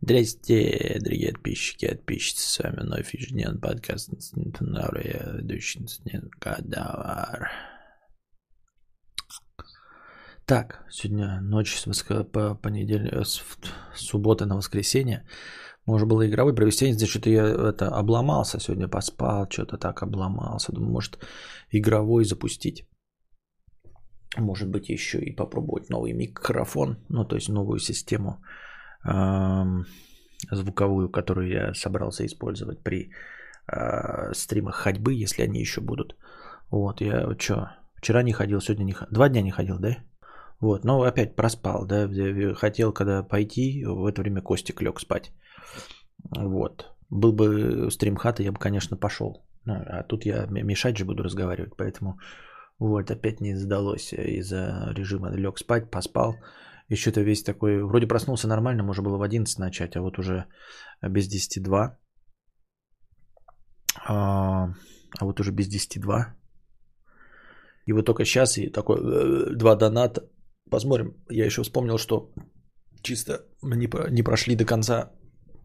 Здрасте, дорогие подписчики, подписчицы. С вами вновь ежедневный подкаст Наврия, ведущий Кадавар. Так, сегодня ночь с воск... по понедельник, с субботы на воскресенье. Можно было игровой провести, здесь что-то я это обломался сегодня, поспал, что-то так обломался. Думаю, может игровой запустить. Может быть, еще и попробовать новый микрофон, ну, то есть новую систему звуковую, которую я собрался использовать при э, стримах ходьбы, если они еще будут. Вот, я что, вчера не ходил, сегодня не ходил, два дня не ходил, да? Вот, но опять проспал, да, хотел когда пойти, в это время Костик лег спать. Вот, был бы стрим хата, я бы, конечно, пошел. Ну, а тут я мешать же буду разговаривать, поэтому вот, опять не сдалось из-за режима. Лег спать, поспал. И что-то весь такой... Вроде проснулся нормально, можно было в 11 начать, а вот уже без 10 2. А, а вот уже без 10 2. И вот только сейчас и такой э, два доната. Посмотрим. Я еще вспомнил, что чисто не, не прошли до конца.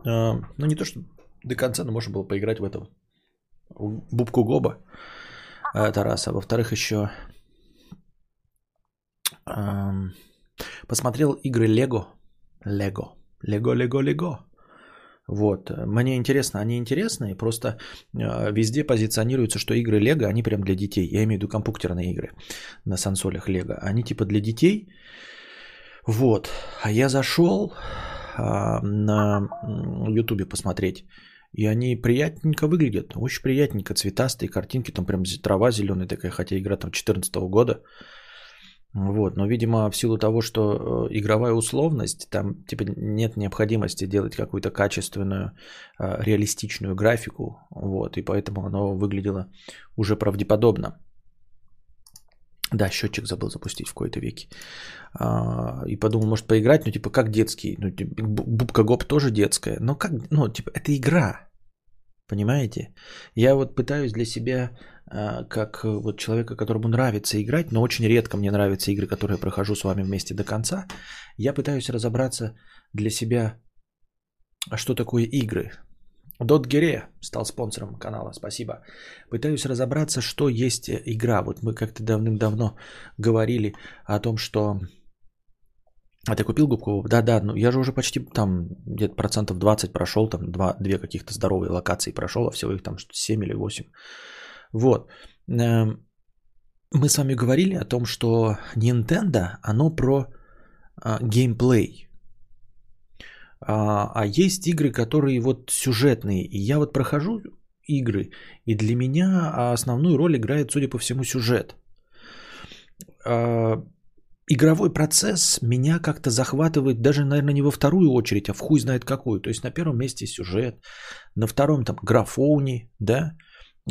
А, ну, не то, что до конца, но можно было поиграть в эту Бубку Гоба. А, это раз. А во-вторых, еще посмотрел игры Лего. Лего. Лего, Лего, Лего. Вот. Мне интересно, они интересные, просто э, везде позиционируется, что игры Лего, они прям для детей. Я имею в виду компьютерные игры на сансолях Лего. Они типа для детей. Вот. А я зашел э, на Ютубе посмотреть и они приятненько выглядят, очень приятненько, цветастые картинки, там прям трава зеленая такая, хотя игра там 2014 года. Вот, но, видимо, в силу того, что э, игровая условность, там типа нет необходимости делать какую-то качественную, э, реалистичную графику, вот, и поэтому оно выглядело уже правдеподобно. Да, счетчик забыл запустить в какой-то веке. А, и подумал, может поиграть, ну типа как детский. Ну, Бубка Гоп тоже детская. Но как, ну типа это игра. Понимаете? Я вот пытаюсь для себя, а, как вот человека, которому нравится играть, но очень редко мне нравятся игры, которые я прохожу с вами вместе до конца, я пытаюсь разобраться для себя, а что такое игры. Дотгере стал спонсором канала, спасибо. Пытаюсь разобраться, что есть игра. Вот мы как-то давным-давно говорили о том, что... А ты купил губку? Да-да, ну я же уже почти там где-то процентов 20 прошел, там два, две каких-то здоровые локации прошел, а всего их там 7 или 8. Вот. Эм, мы с вами говорили о том, что Nintendo, оно про а, геймплей. А, а есть игры, которые вот сюжетные. И я вот прохожу игры, и для меня основную роль играет, судя по всему, сюжет. А, игровой процесс меня как-то захватывает даже, наверное, не во вторую очередь, а в хуй знает какую. То есть на первом месте сюжет, на втором там графони, да,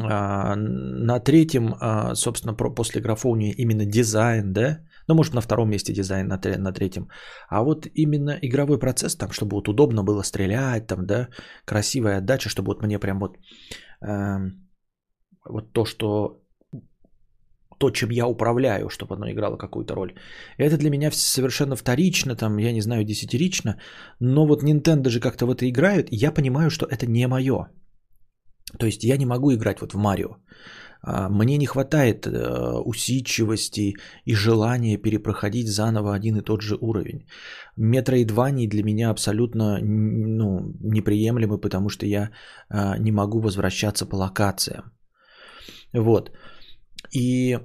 а, на третьем, а, собственно, после графони именно дизайн, да, ну, может, на втором месте дизайн, на, на третьем. А вот именно игровой процесс, там, чтобы вот удобно было стрелять, там, да, красивая отдача, чтобы вот мне прям вот, э, вот то, что то, чем я управляю, чтобы оно играло какую-то роль. Это для меня совершенно вторично, там, я не знаю, десятирично, но вот Nintendo же как-то в это играют, и я понимаю, что это не мое. То есть я не могу играть вот в Марио. А, мне не хватает э, усидчивости и желания перепроходить заново один и тот же уровень. Метроидвании для меня абсолютно ну, неприемлемы, потому что я а, не могу возвращаться по локациям. Вот. И...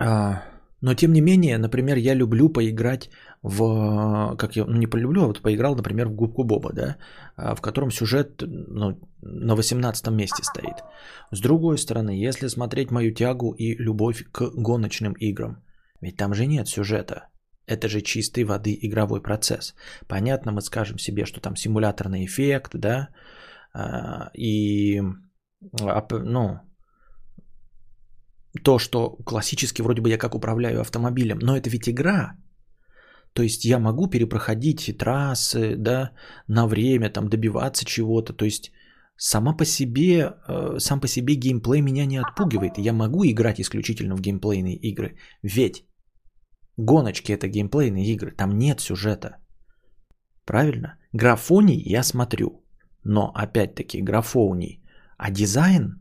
А, но тем не менее, например, я люблю поиграть в, как я, ну не полюблю, а вот поиграл, например, в Губку Боба, да, а, в котором сюжет ну, на 18 месте стоит. С другой стороны, если смотреть мою тягу и любовь к гоночным играм, ведь там же нет сюжета. Это же чистой воды игровой процесс. Понятно, мы скажем себе, что там симуляторный эффект, да, а, и, ну, то, что классически вроде бы я как управляю автомобилем, но это ведь игра, то есть я могу перепроходить трассы, да, на время, там, добиваться чего-то. То есть сама по себе, э, сам по себе геймплей меня не отпугивает. Я могу играть исключительно в геймплейные игры. Ведь Гоночки это геймплейные игры, там нет сюжета. Правильно? Графоний я смотрю, но опять-таки графоний. А дизайн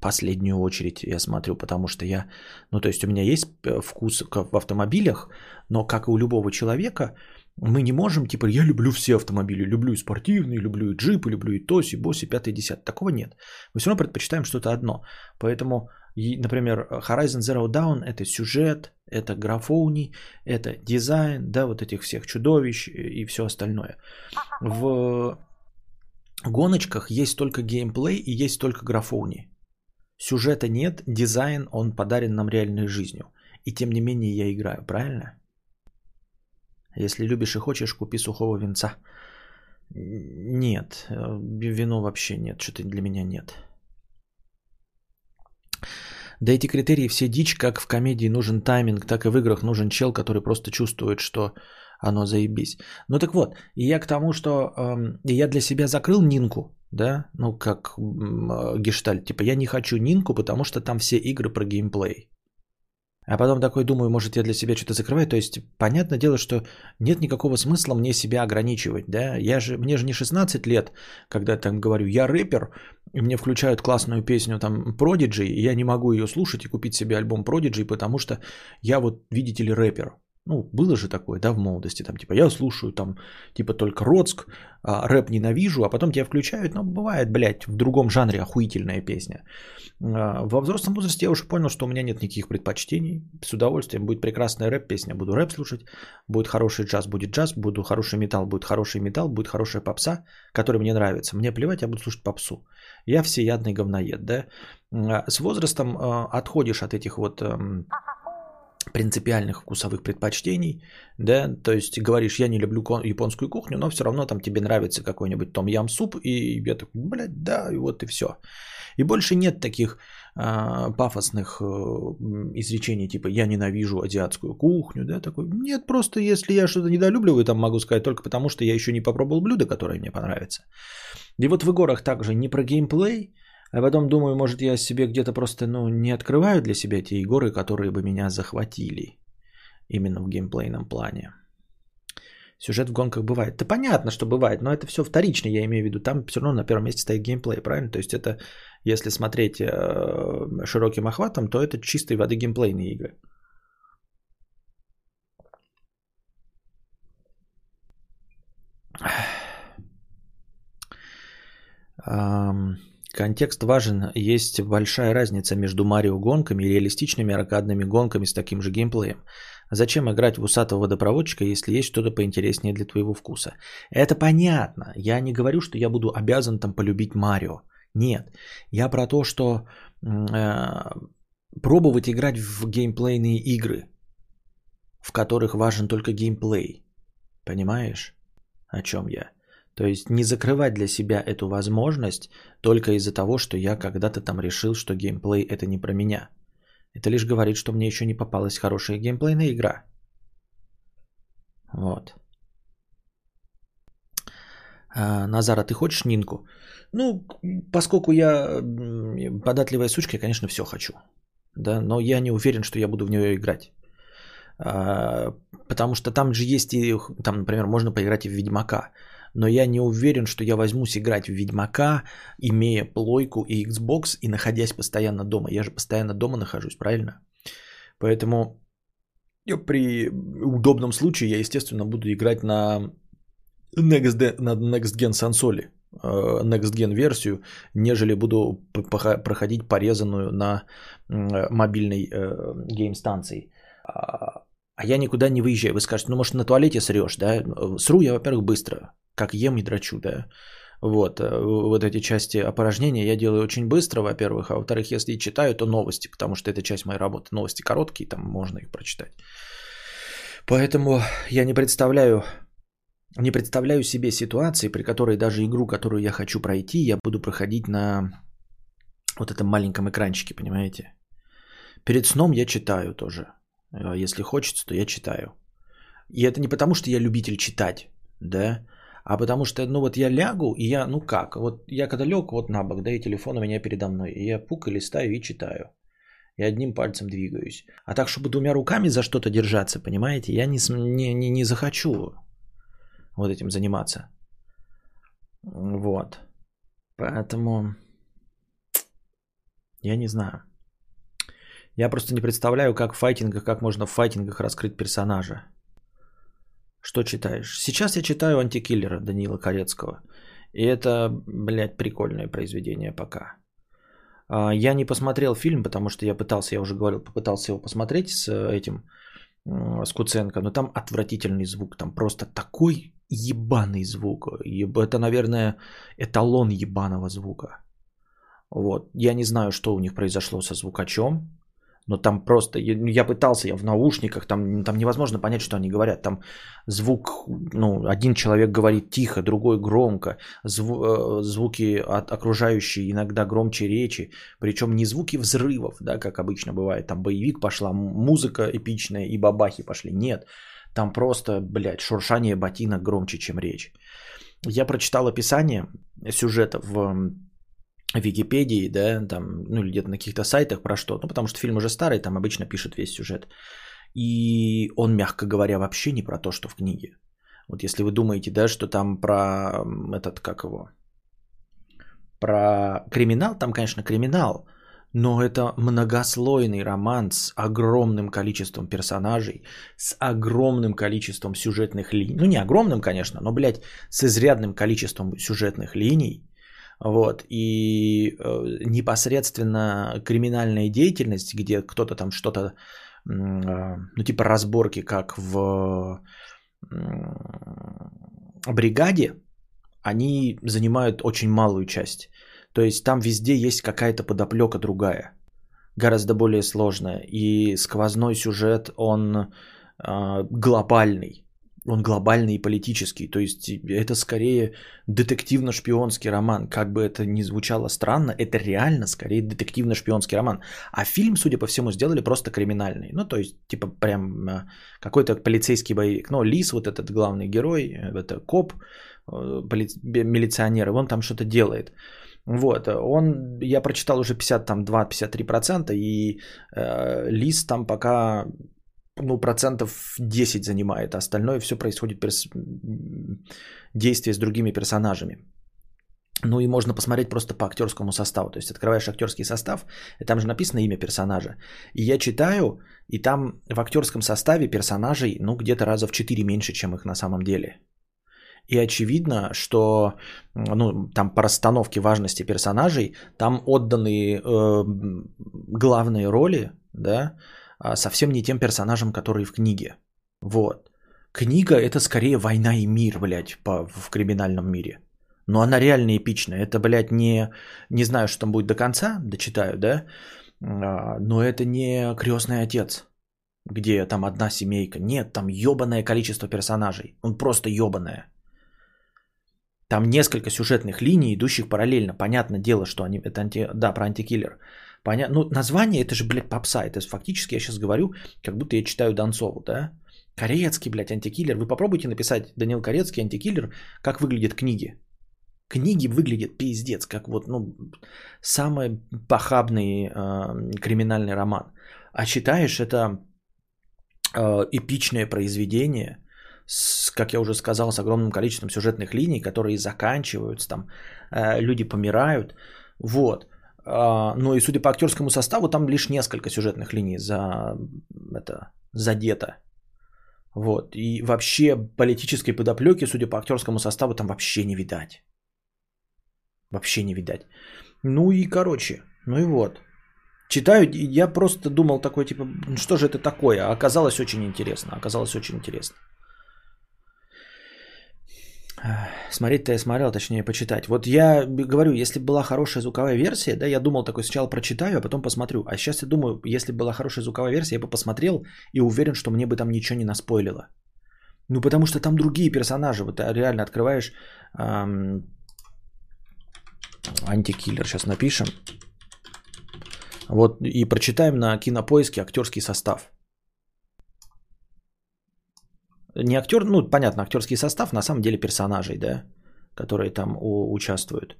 последнюю очередь я смотрю, потому что я, ну то есть у меня есть э, вкус в автомобилях, но как и у любого человека, мы не можем, типа, я люблю все автомобили, люблю и спортивные, люблю и джипы, люблю и тоси, боси, пятый, десятый. Такого нет. Мы все равно предпочитаем что-то одно. Поэтому, например, Horizon Zero Dawn – это сюжет, это графоуни, это дизайн, да, вот этих всех чудовищ и все остальное. В гоночках есть только геймплей и есть только графоуни. Сюжета нет, дизайн, он подарен нам реальной жизнью. И тем не менее я играю, правильно? Если любишь и хочешь, купи сухого винца. Нет, э, вино вообще нет, что-то для меня нет. Да эти критерии все дичь, как в комедии нужен тайминг, так и в играх нужен чел, который просто чувствует, что оно заебись. Ну так вот, и я к тому, что э, я для себя закрыл Нинку, да, ну как э, гештальт, типа я не хочу Нинку, потому что там все игры про геймплей. А потом такой думаю, может я для себя что-то закрываю. То есть, понятное дело, что нет никакого смысла мне себя ограничивать. Да? Я же, мне же не 16 лет, когда там говорю, я рэпер, и мне включают классную песню там Prodigy, и я не могу ее слушать и купить себе альбом Prodigy, потому что я вот, видите ли, рэпер. Ну, было же такое, да, в молодости, там, типа, я слушаю, там, типа, только Роцк, а, рэп ненавижу, а потом тебя включают, ну, бывает, блядь, в другом жанре охуительная песня. А, во взрослом возрасте я уже понял, что у меня нет никаких предпочтений, с удовольствием, будет прекрасная рэп-песня, буду рэп слушать, будет хороший джаз, будет джаз, буду хороший металл, будет хороший металл, будет хорошая попса, которая мне нравится. Мне плевать, я буду слушать попсу. Я всеядный говноед, да. А, с возрастом отходишь от этих вот эм, принципиальных вкусовых предпочтений, да, то есть говоришь, я не люблю японскую кухню, но все равно там тебе нравится какой-нибудь том ям суп, и я такой, блядь, да, и вот и все. И больше нет таких э, пафосных э, изречений, типа я ненавижу азиатскую кухню, да, такой, нет, просто если я что-то недолюбливаю, там могу сказать только потому, что я еще не попробовал блюдо, которое мне понравится. И вот в играх также не про геймплей, а потом думаю, может, я себе где-то просто ну, не открываю для себя те игры, которые бы меня захватили. Именно в геймплейном плане. Сюжет в гонках бывает. Да понятно, что бывает, но это все вторично, я имею в виду. Там все равно на первом месте стоит геймплей, правильно? То есть это, если смотреть э, широким охватом, то это чистой воды геймплейные игры. Um... Контекст важен. Есть большая разница между Марио гонками и реалистичными аркадными гонками с таким же геймплеем. Зачем играть в усатого водопроводчика, если есть что-то поинтереснее для твоего вкуса? Это понятно. Я не говорю, что я буду обязан там полюбить Марио. Нет. Я про то, что э, пробовать играть в геймплейные игры, в которых важен только геймплей. Понимаешь, о чем я? То есть не закрывать для себя эту возможность только из-за того, что я когда-то там решил, что геймплей это не про меня. Это лишь говорит, что мне еще не попалась хорошая геймплейная игра. Вот. А, Назара, ты хочешь Нинку? Ну, поскольку я податливая сучка, я, конечно, все хочу. Да, но я не уверен, что я буду в нее играть. А, потому что там же есть и, там, например, можно поиграть и в Ведьмака но я не уверен, что я возьмусь играть в Ведьмака, имея плойку и Xbox и находясь постоянно дома. Я же постоянно дома нахожусь, правильно? Поэтому при удобном случае я, естественно, буду играть на Next, на Next Gen сансоли, э, Next Gen версию, нежели буду проходить порезанную на мобильной э, гейм-станции. А, а я никуда не выезжаю. Вы скажете, ну, может, на туалете срешь, да? Сру я, во-первых, быстро как ем и драчу, да. Вот, э, вот эти части опорожнения я делаю очень быстро, во-первых, а во-вторых, если читаю, то новости, потому что это часть моей работы. Новости короткие, там можно их прочитать. Поэтому я не представляю, не представляю себе ситуации, при которой даже игру, которую я хочу пройти, я буду проходить на вот этом маленьком экранчике, понимаете? Перед сном я читаю тоже. Э, если хочется, то я читаю. И это не потому, что я любитель читать, да, а потому что, ну вот я лягу, и я, ну как, вот я когда лег вот на бок, да, и телефон у меня передо мной, и я пук и листаю и читаю. и одним пальцем двигаюсь. А так, чтобы двумя руками за что-то держаться, понимаете, я не, не, не, не захочу вот этим заниматься. Вот. Поэтому я не знаю. Я просто не представляю, как в файтингах, как можно в файтингах раскрыть персонажа. Что читаешь? Сейчас я читаю «Антикиллера» Даниила Корецкого. И это, блядь, прикольное произведение пока. А, я не посмотрел фильм, потому что я пытался, я уже говорил, попытался его посмотреть с этим, с Куценко, но там отвратительный звук, там просто такой ебаный звук. Это, наверное, эталон ебаного звука. Вот. Я не знаю, что у них произошло со звукачом, но там просто, я, ну, я пытался, я в наушниках, там, там невозможно понять, что они говорят. Там звук, ну, один человек говорит тихо, другой громко, зву, э, звуки от окружающие иногда громче речи, причем не звуки взрывов, да, как обычно бывает, там боевик пошла, музыка эпичная и бабахи пошли. Нет, там просто, блядь, шуршание ботинок громче, чем речь. Я прочитал описание сюжета в Википедии, да, там, ну или где-то на каких-то сайтах про что, ну потому что фильм уже старый, там обычно пишут весь сюжет. И он, мягко говоря, вообще не про то, что в книге. Вот если вы думаете, да, что там про этот, как его, про криминал, там, конечно, криминал, но это многослойный роман с огромным количеством персонажей, с огромным количеством сюжетных линий. Ну, не огромным, конечно, но, блядь, с изрядным количеством сюжетных линий – вот, и э, непосредственно криминальная деятельность, где кто-то там что-то, э, ну типа разборки, как в бригаде, они занимают очень малую часть. То есть там везде есть какая-то подоплека другая, гораздо более сложная. И сквозной сюжет, он э, глобальный он глобальный и политический. То есть это скорее детективно-шпионский роман. Как бы это ни звучало странно, это реально скорее детективно-шпионский роман. А фильм, судя по всему, сделали просто криминальный. Ну, то есть, типа, прям э, какой-то полицейский боевик. Но Лис, вот этот главный герой, э, это коп, э, поли... милиционер, он там что-то делает. Вот, он, я прочитал уже 52-53%, и э, Лис там пока ну, процентов 10 занимает, а остальное все происходит перс... действие с другими персонажами. Ну и можно посмотреть просто по актерскому составу. То есть открываешь актерский состав, и там же написано имя персонажа. И я читаю, и там в актерском составе персонажей, ну, где-то раза в 4 меньше, чем их на самом деле. И очевидно, что ну, там по расстановке важности персонажей, там отданы э, главные роли, да, а, совсем не тем персонажам, которые в книге. Вот. Книга это скорее война и мир, блядь, по, в криминальном мире. Но она реально эпичная. Это, блядь, не... Не знаю, что там будет до конца, дочитаю, да? А, но это не крестный отец, где там одна семейка. Нет, там ебаное количество персонажей. Он просто ебаное. Там несколько сюжетных линий, идущих параллельно. Понятное дело, что они... Это анти... Да, про антикиллер. Понятно. Ну, название это же, блядь, попса. Это фактически я сейчас говорю, как будто я читаю Донцову, да? Корецкий, блядь, антикиллер. Вы попробуйте написать Данил Корецкий, антикиллер, как выглядят книги. Книги выглядят пиздец, как вот, ну, самый похабный э, криминальный роман. А читаешь это э, эпичное произведение, с, как я уже сказал, с огромным количеством сюжетных линий, которые заканчиваются, там э, люди помирают. Вот. Но и судя по актерскому составу, там лишь несколько сюжетных линий за это задето. Вот. И вообще политической подоплеки, судя по актерскому составу, там вообще не видать. Вообще не видать. Ну и короче, ну и вот. Читаю, я просто думал такой, типа, что же это такое? А оказалось очень интересно. Оказалось очень интересно. Смотреть-то я смотрел, точнее почитать. Вот я говорю, если была хорошая звуковая версия, да, я думал такой сначала прочитаю, а потом посмотрю. А сейчас я думаю, если была хорошая звуковая версия, я бы посмотрел и уверен, что мне бы там ничего не наспойлило. Ну, потому что там другие персонажи. Вот а, реально открываешь эм, антикиллер, сейчас напишем. Вот и прочитаем на кинопоиске актерский состав. Не актер, ну, понятно, актерский состав, на самом деле персонажей, да, которые там участвуют.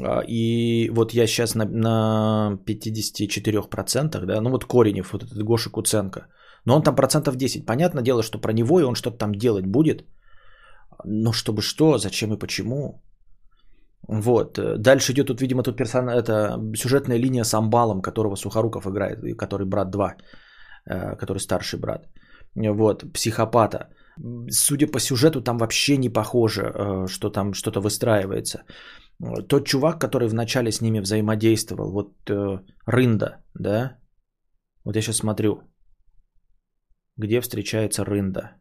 А, и вот я сейчас на, на 54%, да, ну вот Коренев, вот этот Гоша Куценко, но он там процентов 10. Понятное дело, что про него и он что-то там делать будет, но чтобы что, зачем и почему. Вот. Дальше идет тут, видимо, тут персон... это сюжетная линия с Амбалом, которого Сухоруков играет, который брат 2, э, который старший брат. Вот, психопата. Судя по сюжету, там вообще не похоже, э, что там что-то выстраивается. Тот чувак, который вначале с ними взаимодействовал, вот э, Рында, да? Вот я сейчас смотрю, где встречается Рында.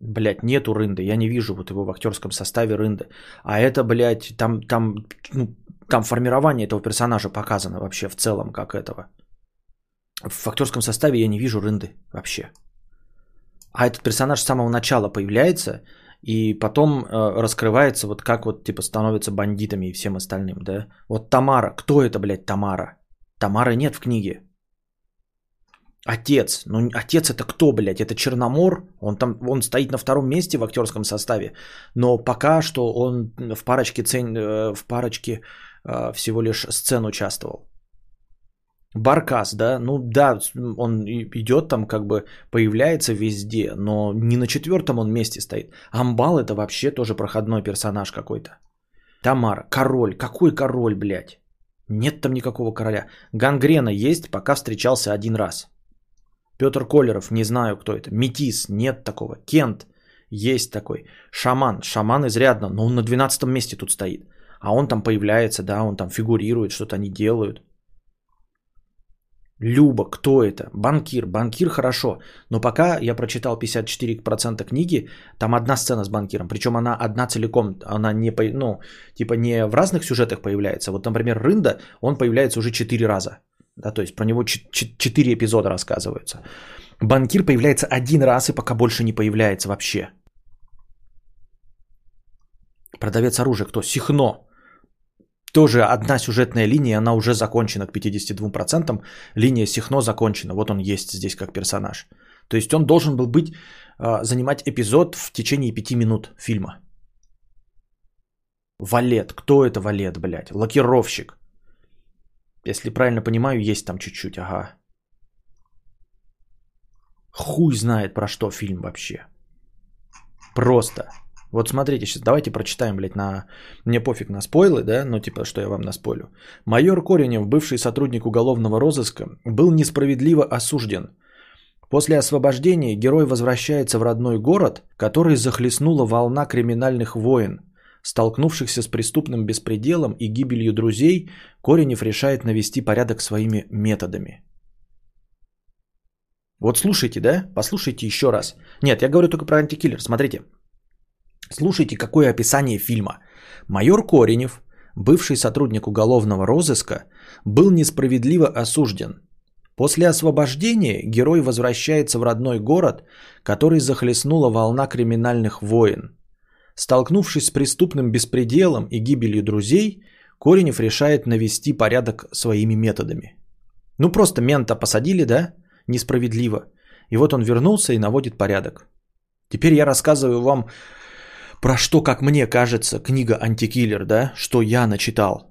Блять, нету Рынды, я не вижу вот его в актерском составе Рынды. А это, блядь, там, там, ну, там формирование этого персонажа показано вообще в целом, как этого. В актерском составе я не вижу Рынды вообще. А этот персонаж с самого начала появляется, и потом э, раскрывается вот как вот типа становятся бандитами и всем остальным, да? Вот Тамара, кто это, блядь, Тамара? Тамары нет в книге. Отец. Ну, отец это кто, блядь? Это Черномор. Он там, он стоит на втором месте в актерском составе. Но пока что он в парочке, цен, э, в парочке всего лишь сцен участвовал. Баркас, да, ну да, он идет там, как бы появляется везде, но не на четвертом он месте стоит. Амбал это вообще тоже проходной персонаж какой-то. Тамара, король, какой король, блядь? Нет там никакого короля. Гангрена есть, пока встречался один раз. Петр Колеров, не знаю, кто это. Метис, нет такого. Кент, есть такой. Шаман, шаман изрядно, но он на 12 месте тут стоит. А он там появляется, да, он там фигурирует, что-то они делают. Люба, кто это? Банкир. Банкир хорошо. Но пока я прочитал 54% книги, там одна сцена с банкиром. Причем она одна целиком. Она не, ну, типа не в разных сюжетах появляется. Вот, например, Рында, он появляется уже 4 раза. Да, то есть про него 4 эпизода рассказываются. Банкир появляется один раз и пока больше не появляется вообще. Продавец оружия кто? Сихно. Тоже одна сюжетная линия, она уже закончена к 52%. Линия Сихно закончена. Вот он есть здесь как персонаж. То есть он должен был быть, а, занимать эпизод в течение 5 минут фильма. Валет. Кто это Валет, блядь? Лакировщик. Если правильно понимаю, есть там чуть-чуть, ага. Хуй знает про что фильм вообще. Просто. Вот смотрите, сейчас давайте прочитаем, блядь, на... Мне пофиг на спойлы, да, ну типа, что я вам наспойлю. Майор Коренев, бывший сотрудник уголовного розыска, был несправедливо осужден. После освобождения герой возвращается в родной город, который захлестнула волна криминальных войн. Столкнувшихся с преступным беспределом и гибелью друзей, Коренев решает навести порядок своими методами. Вот слушайте, да? Послушайте еще раз. Нет, я говорю только про антикиллер. Смотрите. Слушайте, какое описание фильма. Майор Коренев, бывший сотрудник уголовного розыска, был несправедливо осужден. После освобождения герой возвращается в родной город, который захлестнула волна криминальных войн. Столкнувшись с преступным беспределом и гибелью друзей, Коренев решает навести порядок своими методами. Ну просто мента посадили, да? Несправедливо. И вот он вернулся и наводит порядок. Теперь я рассказываю вам про что, как мне кажется, книга «Антикиллер», да, что я начитал.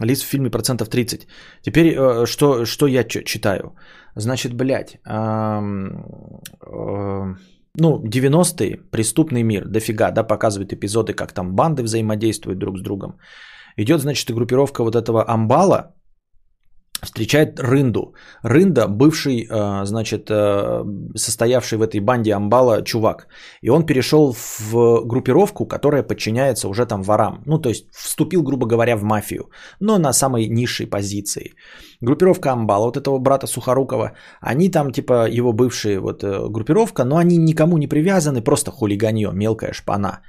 Лиц в фильме процентов 30. Теперь э, что, что я читаю? Значит, блядь, эм, э, ну, 90-е, преступный мир, дофига, да, показывают эпизоды, как там банды взаимодействуют друг с другом. Идет, значит, группировка вот этого амбала, встречает Рынду. Рында, бывший, э, значит, э, состоявший в этой банде Амбала чувак. И он перешел в группировку, которая подчиняется уже там ворам. Ну, то есть вступил, грубо говоря, в мафию, но на самой низшей позиции. Группировка Амбала, вот этого брата Сухорукова, они там типа его бывшие вот э, группировка, но они никому не привязаны, просто хулиганье, мелкая шпана.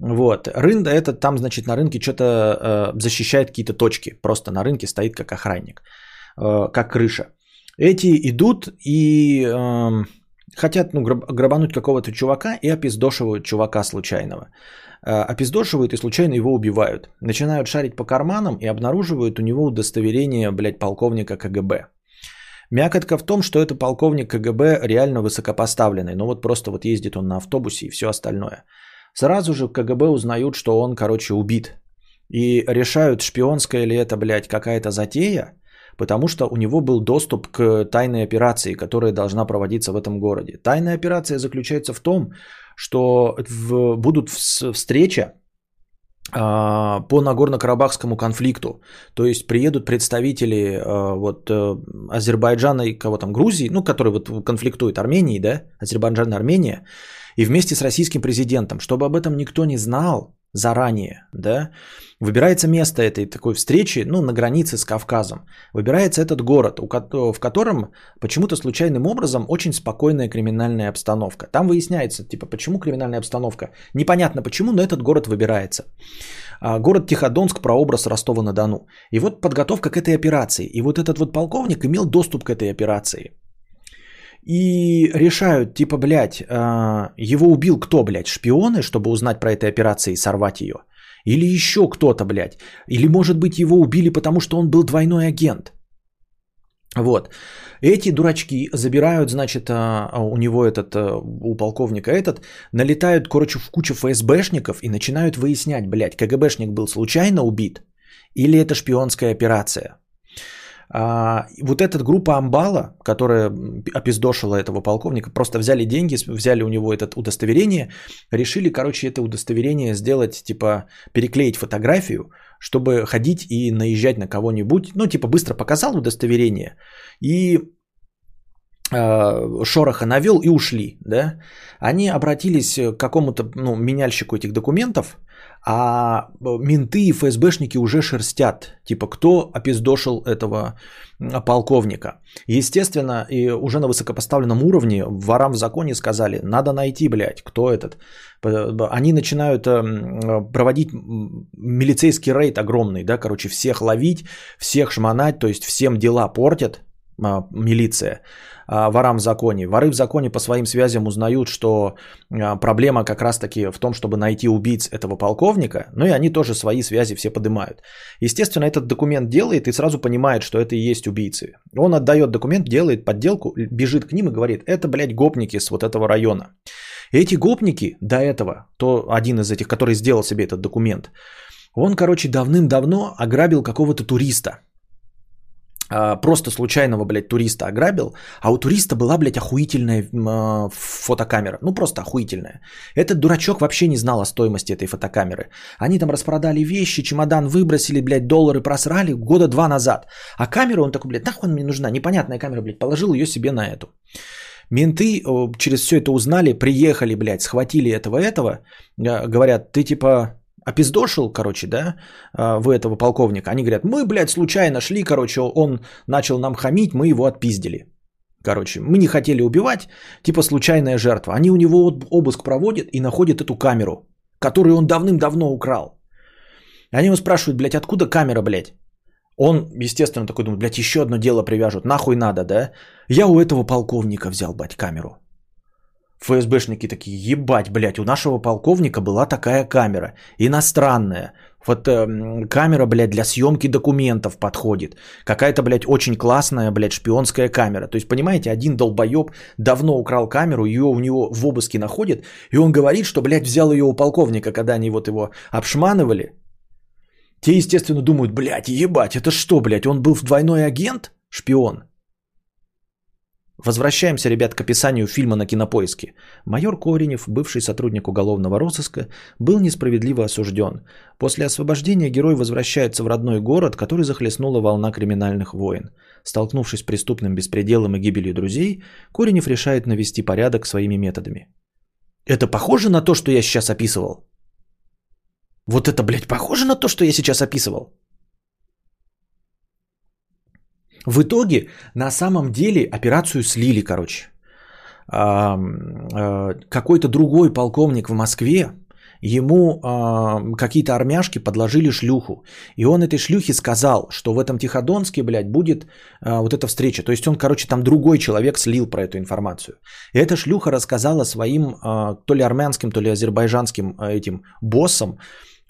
Вот. Рында это там, значит, на рынке что-то э, защищает какие-то точки. Просто на рынке стоит как охранник, э, как крыша. Эти идут и э, хотят ну, грабануть какого-то чувака и опиздошивают чувака случайного. Э, опиздошивают и случайно его убивают. Начинают шарить по карманам и обнаруживают у него удостоверение, блядь, полковника КГБ. Мякотка в том, что это полковник КГБ реально высокопоставленный. Ну вот просто вот ездит он на автобусе и все остальное. Сразу же КГБ узнают, что он, короче, убит. И решают, шпионская ли это, блядь, какая-то затея, потому что у него был доступ к тайной операции, которая должна проводиться в этом городе. Тайная операция заключается в том, что в, будут встреча а, по Нагорно-Карабахскому конфликту. То есть приедут представители а, вот э, Азербайджана и кого там, Грузии, ну, которые вот конфликтуют Армении, да, Азербайджан и Армения, и вместе с российским президентом, чтобы об этом никто не знал заранее, да, выбирается место этой такой встречи, ну, на границе с Кавказом. Выбирается этот город, в котором почему-то случайным образом очень спокойная криминальная обстановка. Там выясняется, типа, почему криминальная обстановка. Непонятно почему, но этот город выбирается. А, город Тиходонск, прообраз Ростова-на-Дону. И вот подготовка к этой операции. И вот этот вот полковник имел доступ к этой операции. И решают, типа, блядь, а, его убил кто, блядь, шпионы, чтобы узнать про этой операции и сорвать ее? Или еще кто-то, блядь? Или, может быть, его убили, потому что он был двойной агент? Вот. Эти дурачки забирают, значит, а, а, у него этот, у полковника этот, налетают, короче, в кучу ФСБшников и начинают выяснять, блядь, КГБшник был случайно убит или это шпионская операция. А, вот эта группа Амбала, которая опиздошила этого полковника, просто взяли деньги, взяли у него это удостоверение, решили, короче, это удостоверение сделать, типа, переклеить фотографию, чтобы ходить и наезжать на кого-нибудь. Ну, типа, быстро показал удостоверение и э, шороха навел и ушли, да. Они обратились к какому-то, ну, меняльщику этих документов, а менты и ФСБшники уже шерстят, типа, кто опиздошил этого полковника. Естественно, и уже на высокопоставленном уровне ворам в законе сказали, надо найти, блядь, кто этот. Они начинают эм, проводить милицейский рейд огромный, да, короче, всех ловить, всех шмонать, то есть всем дела портят, милиция. А, ворам в законе. Воры в законе по своим связям узнают, что а, проблема как раз-таки в том, чтобы найти убийц этого полковника, ну и они тоже свои связи все поднимают. Естественно, этот документ делает и сразу понимает, что это и есть убийцы. Он отдает документ, делает подделку, бежит к ним и говорит, это, блядь, гопники с вот этого района. Эти гопники до этого, то один из этих, который сделал себе этот документ, он, короче, давным-давно ограбил какого-то туриста – а, просто случайного, блядь, туриста ограбил, а у туриста была, блядь, охуительная э, фотокамера. Ну, просто охуительная. Этот дурачок вообще не знал о стоимости этой фотокамеры. Они там распродали вещи, чемодан выбросили, блядь, доллары просрали года два назад. А камеру он такой, блядь, нахуй мне нужна? Непонятная камера, блядь, положил ее себе на эту. Менты через все это узнали, приехали, блядь, схватили этого-этого, э, говорят, ты типа опиздошил, короче, да, а, в этого полковника. Они говорят, мы, блядь, случайно шли, короче, он начал нам хамить, мы его отпиздили. Короче, мы не хотели убивать, типа случайная жертва. Они у него обыск проводят и находят эту камеру, которую он давным-давно украл. Они его спрашивают, блядь, откуда камера, блядь? Он, естественно, такой думает, блядь, еще одно дело привяжут, нахуй надо, да? Я у этого полковника взял, блядь, камеру. ФСБшники такие, ебать, блядь, у нашего полковника была такая камера, иностранная. Вот э, камера, блядь, для съемки документов подходит. Какая-то, блядь, очень классная, блядь, шпионская камера. То есть, понимаете, один долбоеб давно украл камеру, ее у него в обыске находит, и он говорит, что, блядь, взял ее у полковника, когда они вот его обшманывали. Те, естественно, думают, блядь, ебать, это что, блядь, он был в двойной агент? Шпион. Возвращаемся, ребят, к описанию фильма на кинопоиске. Майор Коренев, бывший сотрудник уголовного розыска, был несправедливо осужден. После освобождения герой возвращается в родной город, который захлестнула волна криминальных войн. Столкнувшись с преступным беспределом и гибелью друзей, Коренев решает навести порядок своими методами. Это похоже на то, что я сейчас описывал? Вот это, блядь, похоже на то, что я сейчас описывал? В итоге, на самом деле, операцию слили, короче. А, какой-то другой полковник в Москве, ему а, какие-то армяшки подложили шлюху. И он этой шлюхе сказал, что в этом Тиходонске, блядь, будет а, вот эта встреча. То есть он, короче, там другой человек слил про эту информацию. И эта шлюха рассказала своим а, то ли армянским, то ли азербайджанским этим боссам,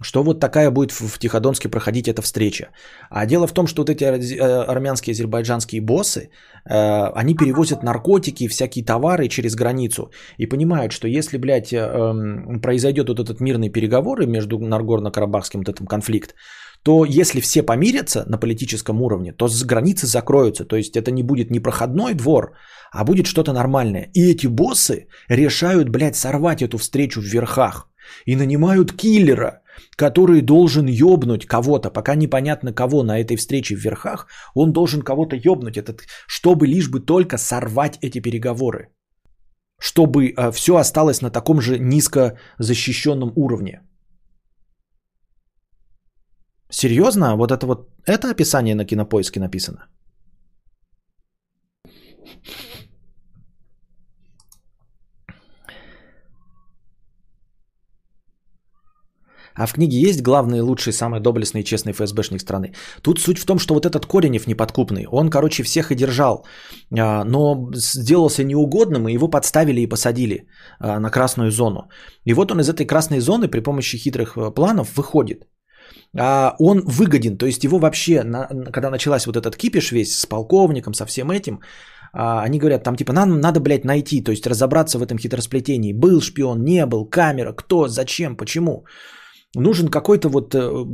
что вот такая будет в Тиходонске проходить эта встреча. А дело в том, что вот эти э, армянские азербайджанские боссы, э, они перевозят наркотики, всякие товары через границу и понимают, что если, блядь, э, эм, произойдет вот этот мирный переговоры между Нагорно-Карабахским вот этим конфликт, то если все помирятся на политическом уровне, то с границы закроются. То есть это не будет не проходной двор, а будет что-то нормальное. И эти боссы решают, блядь, сорвать эту встречу в верхах. И нанимают киллера, который должен ёбнуть кого-то, пока непонятно кого на этой встрече в верхах, он должен кого-то ёбнуть, этот, чтобы лишь бы только сорвать эти переговоры. Чтобы э, все осталось на таком же низко защищенном уровне. Серьезно? Вот это вот, это описание на кинопоиске написано? А в книге есть главный, лучший, самый доблестный и честный ФСБшник страны. Тут суть в том, что вот этот Коренев неподкупный, он, короче, всех и держал, а, но сделался неугодным, и его подставили и посадили а, на красную зону. И вот он из этой красной зоны при помощи хитрых э, планов выходит а он выгоден. То есть его вообще, когда началась вот этот кипиш весь с полковником, со всем этим, они говорят, там типа, нам надо, блядь, найти, то есть разобраться в этом хитросплетении. Был шпион, не был, камера, кто, зачем, почему. Нужен какой-то вот э,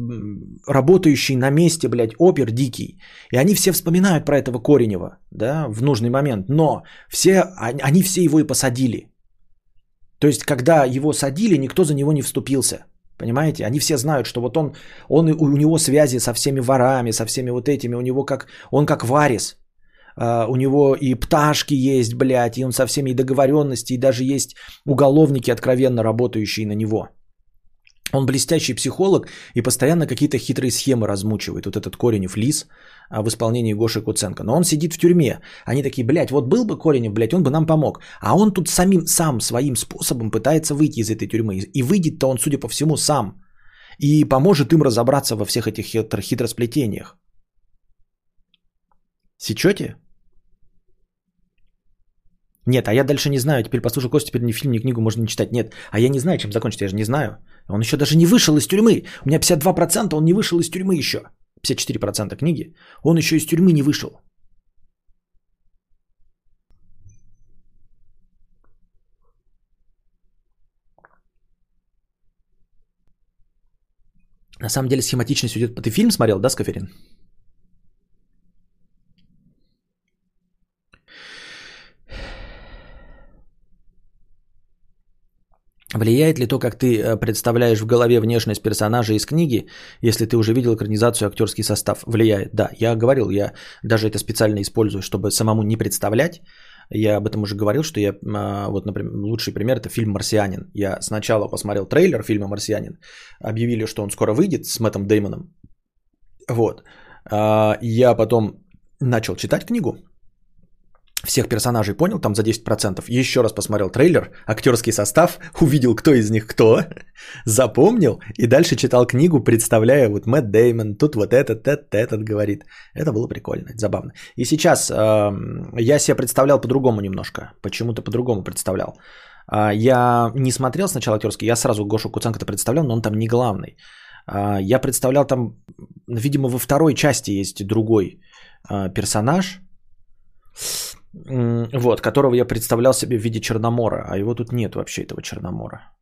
работающий на месте, блядь, опер дикий. И они все вспоминают про этого Коренева, да, в нужный момент. Но все, они все его и посадили. То есть, когда его садили, никто за него не вступился. Понимаете? Они все знают, что вот он, он у, него связи со всеми ворами, со всеми вот этими, у него как, он как варис. Uh, у него и пташки есть, блядь, и он со всеми и договоренности, и даже есть уголовники, откровенно работающие на него. Он блестящий психолог и постоянно какие-то хитрые схемы размучивает. Вот этот Коренев лис а, в исполнении Гоши Куценко. Но он сидит в тюрьме. Они такие, блядь, вот был бы Коренев, блядь, он бы нам помог. А он тут самим, сам своим способом пытается выйти из этой тюрьмы. И выйдет-то он, судя по всему, сам. И поможет им разобраться во всех этих хитро- хитросплетениях. Сечете? Нет, а я дальше не знаю. Теперь послушал Костю, теперь ни фильм, ни книгу можно не читать. Нет, а я не знаю, чем закончится, я же не знаю. Он еще даже не вышел из тюрьмы. У меня 52%, он не вышел из тюрьмы еще. 54% книги. Он еще из тюрьмы не вышел. На самом деле схематичный сюжет. Ты фильм смотрел, да, Скаферин? Влияет ли то, как ты э, представляешь в голове внешность персонажа из книги, если ты уже видел экранизацию актерский состав? Влияет, да. Я говорил, я даже это специально использую, чтобы самому не представлять. Я об этом уже говорил, что я, а, вот, например, лучший пример это фильм «Марсианин». Я сначала посмотрел трейлер фильма «Марсианин», объявили, что он скоро выйдет с Мэттом Деймоном. Вот. А, я потом начал читать книгу, всех персонажей понял, там за 10%. Еще раз посмотрел трейлер, актерский состав, увидел, кто из них кто, запомнил и дальше читал книгу, представляя вот Мэтт Деймон, тут вот этот, этот, этот говорит. Это было прикольно, забавно. И сейчас э, я себе представлял по-другому немножко, почему-то по-другому представлял. Э, я не смотрел сначала актерский, я сразу Гошу Куценко-то представлял, но он там не главный. Э, я представлял там, видимо, во второй части есть другой э, персонаж, вот, которого я представлял себе в виде Черномора, а его тут нет вообще, этого Черномора.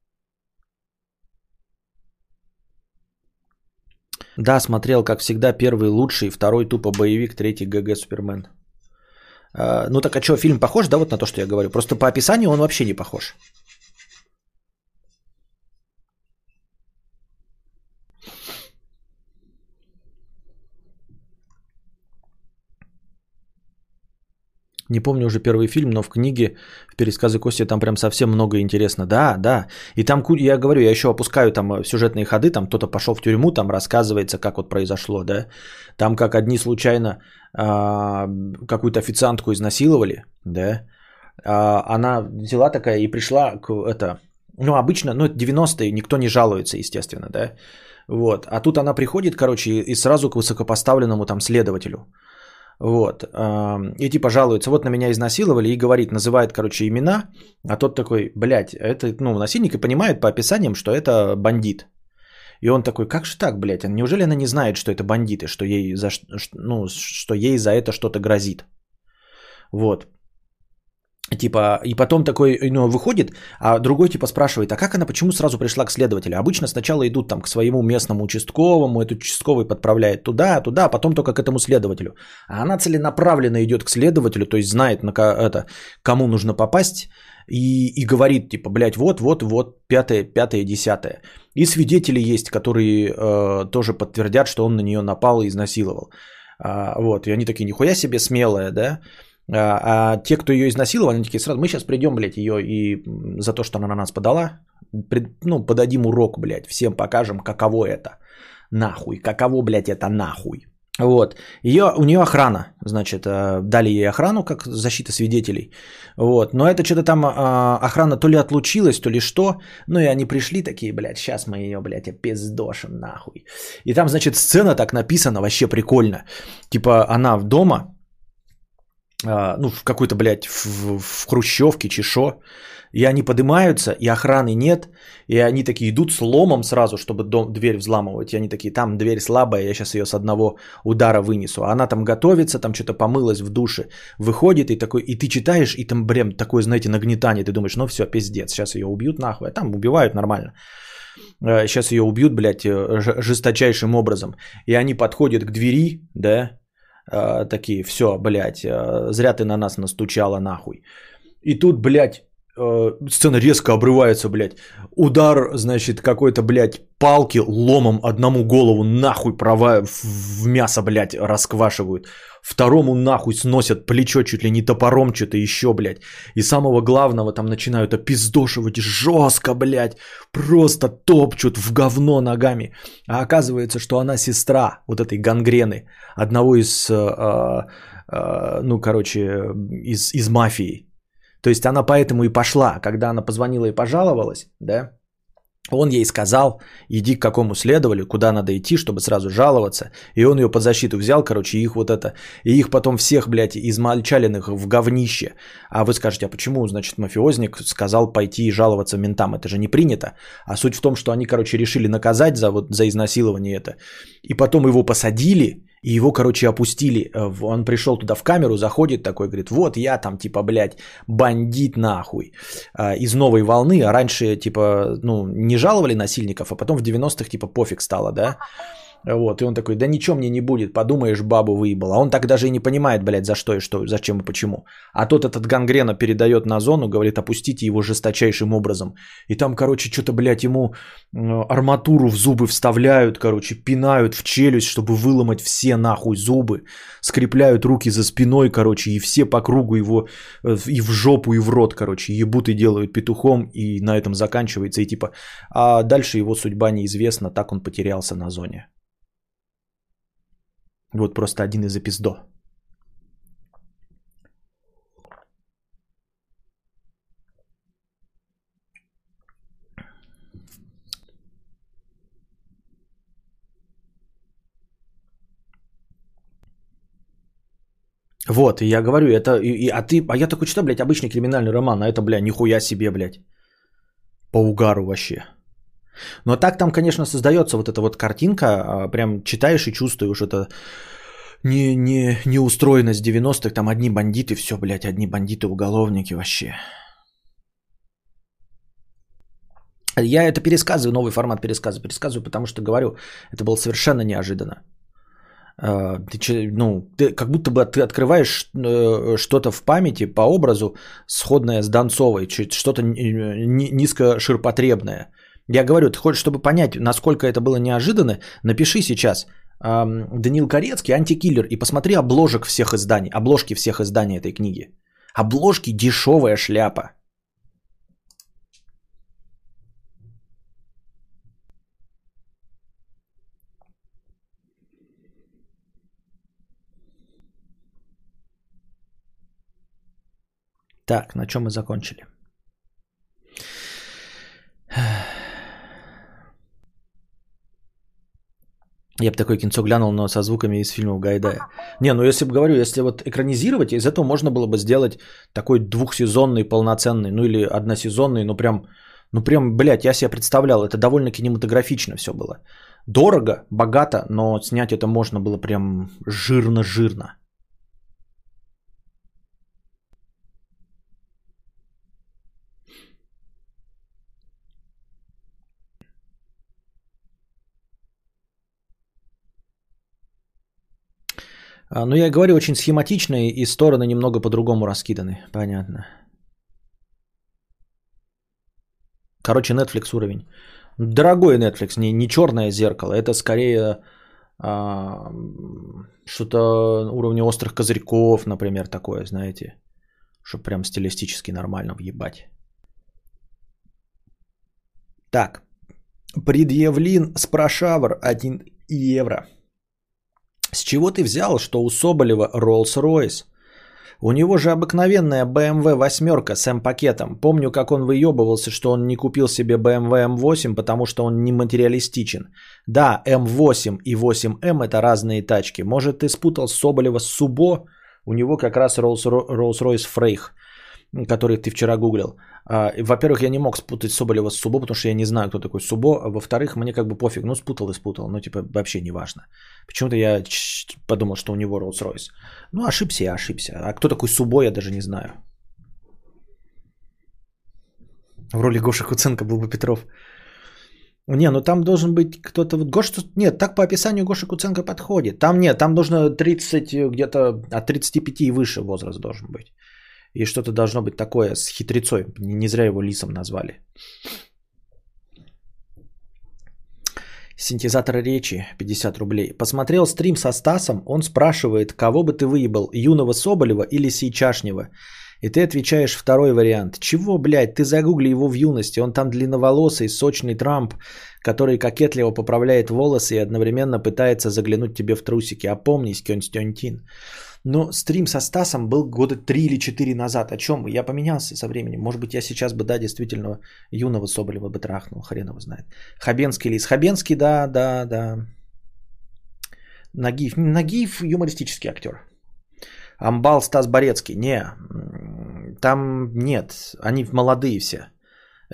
Да, смотрел, как всегда, первый лучший, второй тупо боевик, третий ГГ Супермен. А, ну так а что, фильм похож, да, вот на то, что я говорю? Просто по описанию он вообще не похож. Не помню уже первый фильм, но в книге, в пересказы Кости там прям совсем много интересно. Да, да. И там, я говорю, я еще опускаю там э, сюжетные ходы, там кто-то пошел в тюрьму, там рассказывается, как вот произошло, да. Там как одни случайно а, какую-то официантку изнасиловали, да. А, она взяла такая и пришла к это, ну обычно, ну это 90-е, никто не жалуется, естественно, да. Вот. А тут она приходит, короче, и сразу к высокопоставленному там следователю. Вот. И типа жалуется, вот на меня изнасиловали и говорит, называет, короче, имена, а тот такой, блядь, это, ну, насильник и понимает по описаниям, что это бандит. И он такой, как же так, блядь? Неужели она не знает, что это бандиты, что ей за, ну, что ей за это что-то грозит? Вот. Типа, и потом такой, ну, выходит, а другой типа спрашивает, а как она, почему сразу пришла к следователю? Обычно сначала идут там к своему местному участковому, этот участковый подправляет туда, туда, а потом только к этому следователю. А она целенаправленно идет к следователю, то есть знает, на это, кому нужно попасть, и, и говорит, типа, блядь, вот, вот, вот, пятое, пятое, десятое. И свидетели есть, которые э, тоже подтвердят, что он на нее напал и изнасиловал. А, вот, и они такие, нихуя себе смелые, да? А, а те, кто ее изнасиловал, они такие сразу, мы сейчас придем, блядь, ее и за то, что она на нас подала, пред, ну, подадим урок, блядь, всем покажем, каково это. Нахуй, каково, блядь, это нахуй. Вот. Ее, у нее охрана, значит, э, дали ей охрану как защита свидетелей. Вот. Но это что-то там а, охрана то ли отлучилась, то ли что. Ну и они пришли такие, блядь, сейчас мы ее, блядь, опиздошим нахуй. И там, значит, сцена так написана вообще прикольно. Типа она в дома, а, ну, в какой-то, блядь, в, в хрущевке, чешо, и они поднимаются, и охраны нет, и они такие идут с ломом сразу, чтобы дом, дверь взламывать, и они такие, там дверь слабая, я сейчас ее с одного удара вынесу. А она там готовится, там что-то помылась в душе, выходит, и такой, и ты читаешь, и там, прям такое, знаете, нагнетание, ты думаешь, ну все, пиздец, сейчас ее убьют нахуй, а там убивают нормально. Сейчас ее убьют, блядь, э, жесточайшим образом. И они подходят к двери, да, э, такие, все, блядь, э, зря ты на нас настучала нахуй. И тут, блядь, э, сцена резко обрывается, блядь. Удар, значит, какой-то, блядь, палки ломом одному голову нахуй права в мясо, блядь, расквашивают. Второму нахуй сносят плечо чуть ли не топором, что-то еще, блядь. И самого главного там начинают опиздошивать жестко, блядь. Просто топчут в говно ногами. А оказывается, что она сестра вот этой гангрены. Одного из, э, э, ну, короче, из, из мафии. То есть она поэтому и пошла, когда она позвонила и пожаловалась, да, он ей сказал, иди к какому следователю, куда надо идти, чтобы сразу жаловаться. И он ее под защиту взял, короче, их вот это, и их потом всех, блядь, измальчаленных в говнище. А вы скажете, а почему, значит, мафиозник сказал пойти и жаловаться ментам? Это же не принято. А суть в том, что они, короче, решили наказать за, вот, за изнасилование это. И потом его посадили, и его, короче, опустили. Э, он пришел туда в камеру, заходит такой, говорит, вот я там, типа, блядь, бандит нахуй. А, из новой волны. А раньше, типа, ну, не жаловали насильников, а потом в 90-х, типа, пофиг стало, да. Вот, и он такой, да ничего мне не будет, подумаешь, бабу выебал. А он так даже и не понимает, блядь, за что и что, зачем и почему. А тот этот гангрена передает на зону, говорит, опустите его жесточайшим образом. И там, короче, что-то, блядь, ему арматуру в зубы вставляют, короче, пинают в челюсть, чтобы выломать все нахуй зубы. Скрепляют руки за спиной, короче, и все по кругу его э, и в жопу, и в рот, короче, ебут и делают петухом, и на этом заканчивается. И типа, а дальше его судьба неизвестна, так он потерялся на зоне. Вот просто один из эпиздо. Вот, и я говорю, это, и, а ты, а я такой читаю, блядь, обычный криминальный роман, а это, бля, нихуя себе, блядь, по угару вообще. Но так там, конечно, создается вот эта вот картинка, а, прям читаешь и чувствуешь это не, не, не устроенность 90-х, там одни бандиты, все, блядь, одни бандиты, уголовники вообще. Я это пересказываю, новый формат пересказа пересказываю, потому что говорю, это было совершенно неожиданно. А, ты, ну, ты как будто бы ты открываешь э, что-то в памяти по образу, сходное с Донцовой, что-то низкоширпотребное. Я говорю, ты хочешь, чтобы понять, насколько это было неожиданно, напиши сейчас Данил Корецкий антикиллер и посмотри обложек всех изданий, обложки всех изданий этой книги. Обложки дешевая шляпа. Так, на чем мы закончили? Я бы такой кинцо глянул, но со звуками из фильмов Гайдая. Не, ну если бы говорю, если вот экранизировать, из этого можно было бы сделать такой двухсезонный, полноценный, ну или односезонный, ну прям Ну прям, блядь, я себе представлял, это довольно кинематографично все было. Дорого, богато, но снять это можно было прям жирно-жирно. А, ну, я говорю, очень схематичные и стороны немного по-другому раскиданы. Понятно. Короче, Netflix уровень. Дорогой Netflix, не, не черное зеркало. Это скорее а, что-то уровня острых козырьков, например, такое, знаете. Чтобы прям стилистически нормально въебать. Так. Предъявлен спрашавр 1 евро. С чего ты взял, что у Соболева Rolls-Royce? У него же обыкновенная BMW восьмерка с М-пакетом. Помню, как он выебывался, что он не купил себе BMW M8, потому что он не материалистичен. Да, М8 и 8М это разные тачки. Может, ты спутал Соболева с Субо? У него как раз Rolls-Royce Фрейх который ты вчера гуглил. А, во-первых, я не мог спутать Соболева с Субо, потому что я не знаю, кто такой Субо. А во-вторых, мне как бы пофиг, ну спутал и спутал, ну типа вообще не важно. Почему-то я подумал, что у него Rolls-Royce. Ну ошибся я, ошибся. А кто такой Субо, я даже не знаю. В роли Гоши Куценко был бы Петров. Не, ну там должен быть кто-то... Вот Гоша... Нет, так по описанию Гоша Куценко подходит. Там нет, там должно 30, где-то от 35 и выше возраст должен быть. И что-то должно быть такое с хитрецой. Не зря его лисом назвали. Синтезатор речи 50 рублей. Посмотрел стрим со Стасом, он спрашивает, кого бы ты выебал, юного Соболева или сейчашнего? И ты отвечаешь второй вариант. Чего, блядь, ты загугли его в юности, он там длинноволосый, сочный Трамп, который кокетливо поправляет волосы и одновременно пытается заглянуть тебе в трусики. Опомнись, Кёнстёнтин. Но стрим со Стасом был года 3 или 4 назад. О чем? Я поменялся со временем. Может быть, я сейчас бы, да, действительно юного Соболева бы трахнул. Хрен его знает. Хабенский лис. Хабенский, да, да, да. Нагиев. Нагиев юмористический актер. Амбал Стас Борецкий. Не, там нет. Они молодые все.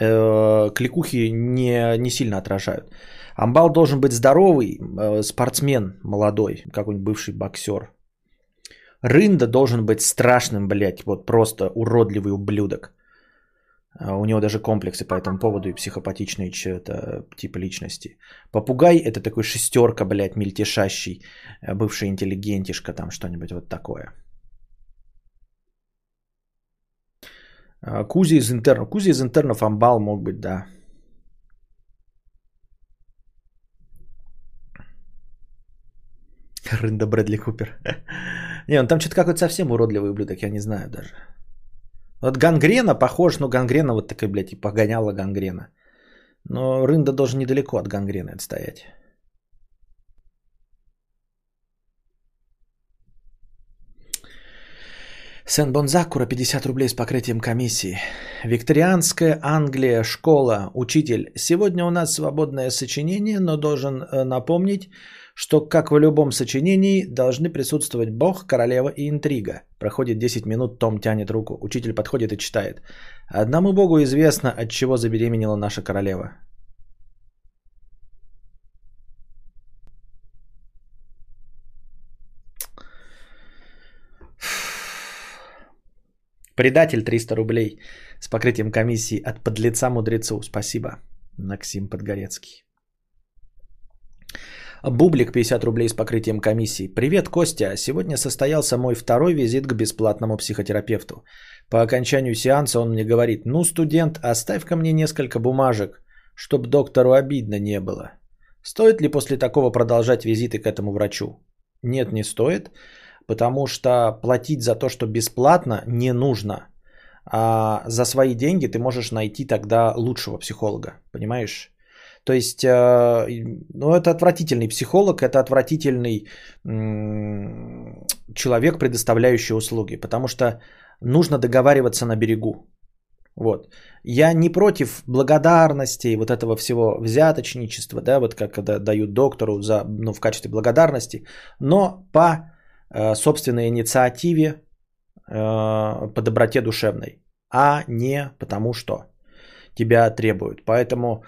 Э, кликухи не, не сильно отражают. Амбал должен быть здоровый, э, спортсмен молодой, какой-нибудь бывший боксер. Рында должен быть страшным, блядь, вот просто уродливый ублюдок. А, у него даже комплексы по этому поводу и психопатичные что-то типа личности. Попугай это такой шестерка, блядь, мельтешащий, э, бывший интеллигентишка, там что-нибудь вот такое. А, Кузи из интернов. Кузи из интернов амбал мог быть, да. Рында Брэдли Купер. Не, он там что-то какой-то совсем уродливый ублюдок, я не знаю даже. Вот гангрена похож, но гангрена вот такая, блядь, и погоняла гангрена. Но рында должен недалеко от гангрены отстоять. Сен Бонзакура 50 рублей с покрытием комиссии. Викторианская Англия, школа, учитель. Сегодня у нас свободное сочинение, но должен э, напомнить, что, как в любом сочинении, должны присутствовать бог, королева и интрига. Проходит 10 минут, Том тянет руку. Учитель подходит и читает. Одному богу известно, от чего забеременела наша королева. Предатель 300 рублей с покрытием комиссии от подлеца мудрецу. Спасибо, Максим Подгорецкий. Бублик 50 рублей с покрытием комиссии. Привет, Костя. Сегодня состоялся мой второй визит к бесплатному психотерапевту. По окончанию сеанса он мне говорит, ну, студент, оставь ко мне несколько бумажек, чтобы доктору обидно не было. Стоит ли после такого продолжать визиты к этому врачу? Нет, не стоит, потому что платить за то, что бесплатно, не нужно. А за свои деньги ты можешь найти тогда лучшего психолога, понимаешь? То есть, э, ну, это отвратительный психолог, это отвратительный человек, предоставляющий услуги, потому что нужно договариваться на берегу. Вот. Я не против благодарности, вот этого всего взяточничества, да, вот как когда дают доктору за, ну, в качестве благодарности, но по э, собственной инициативе, э, по доброте душевной, а не потому что. тебя требуют. Поэтому,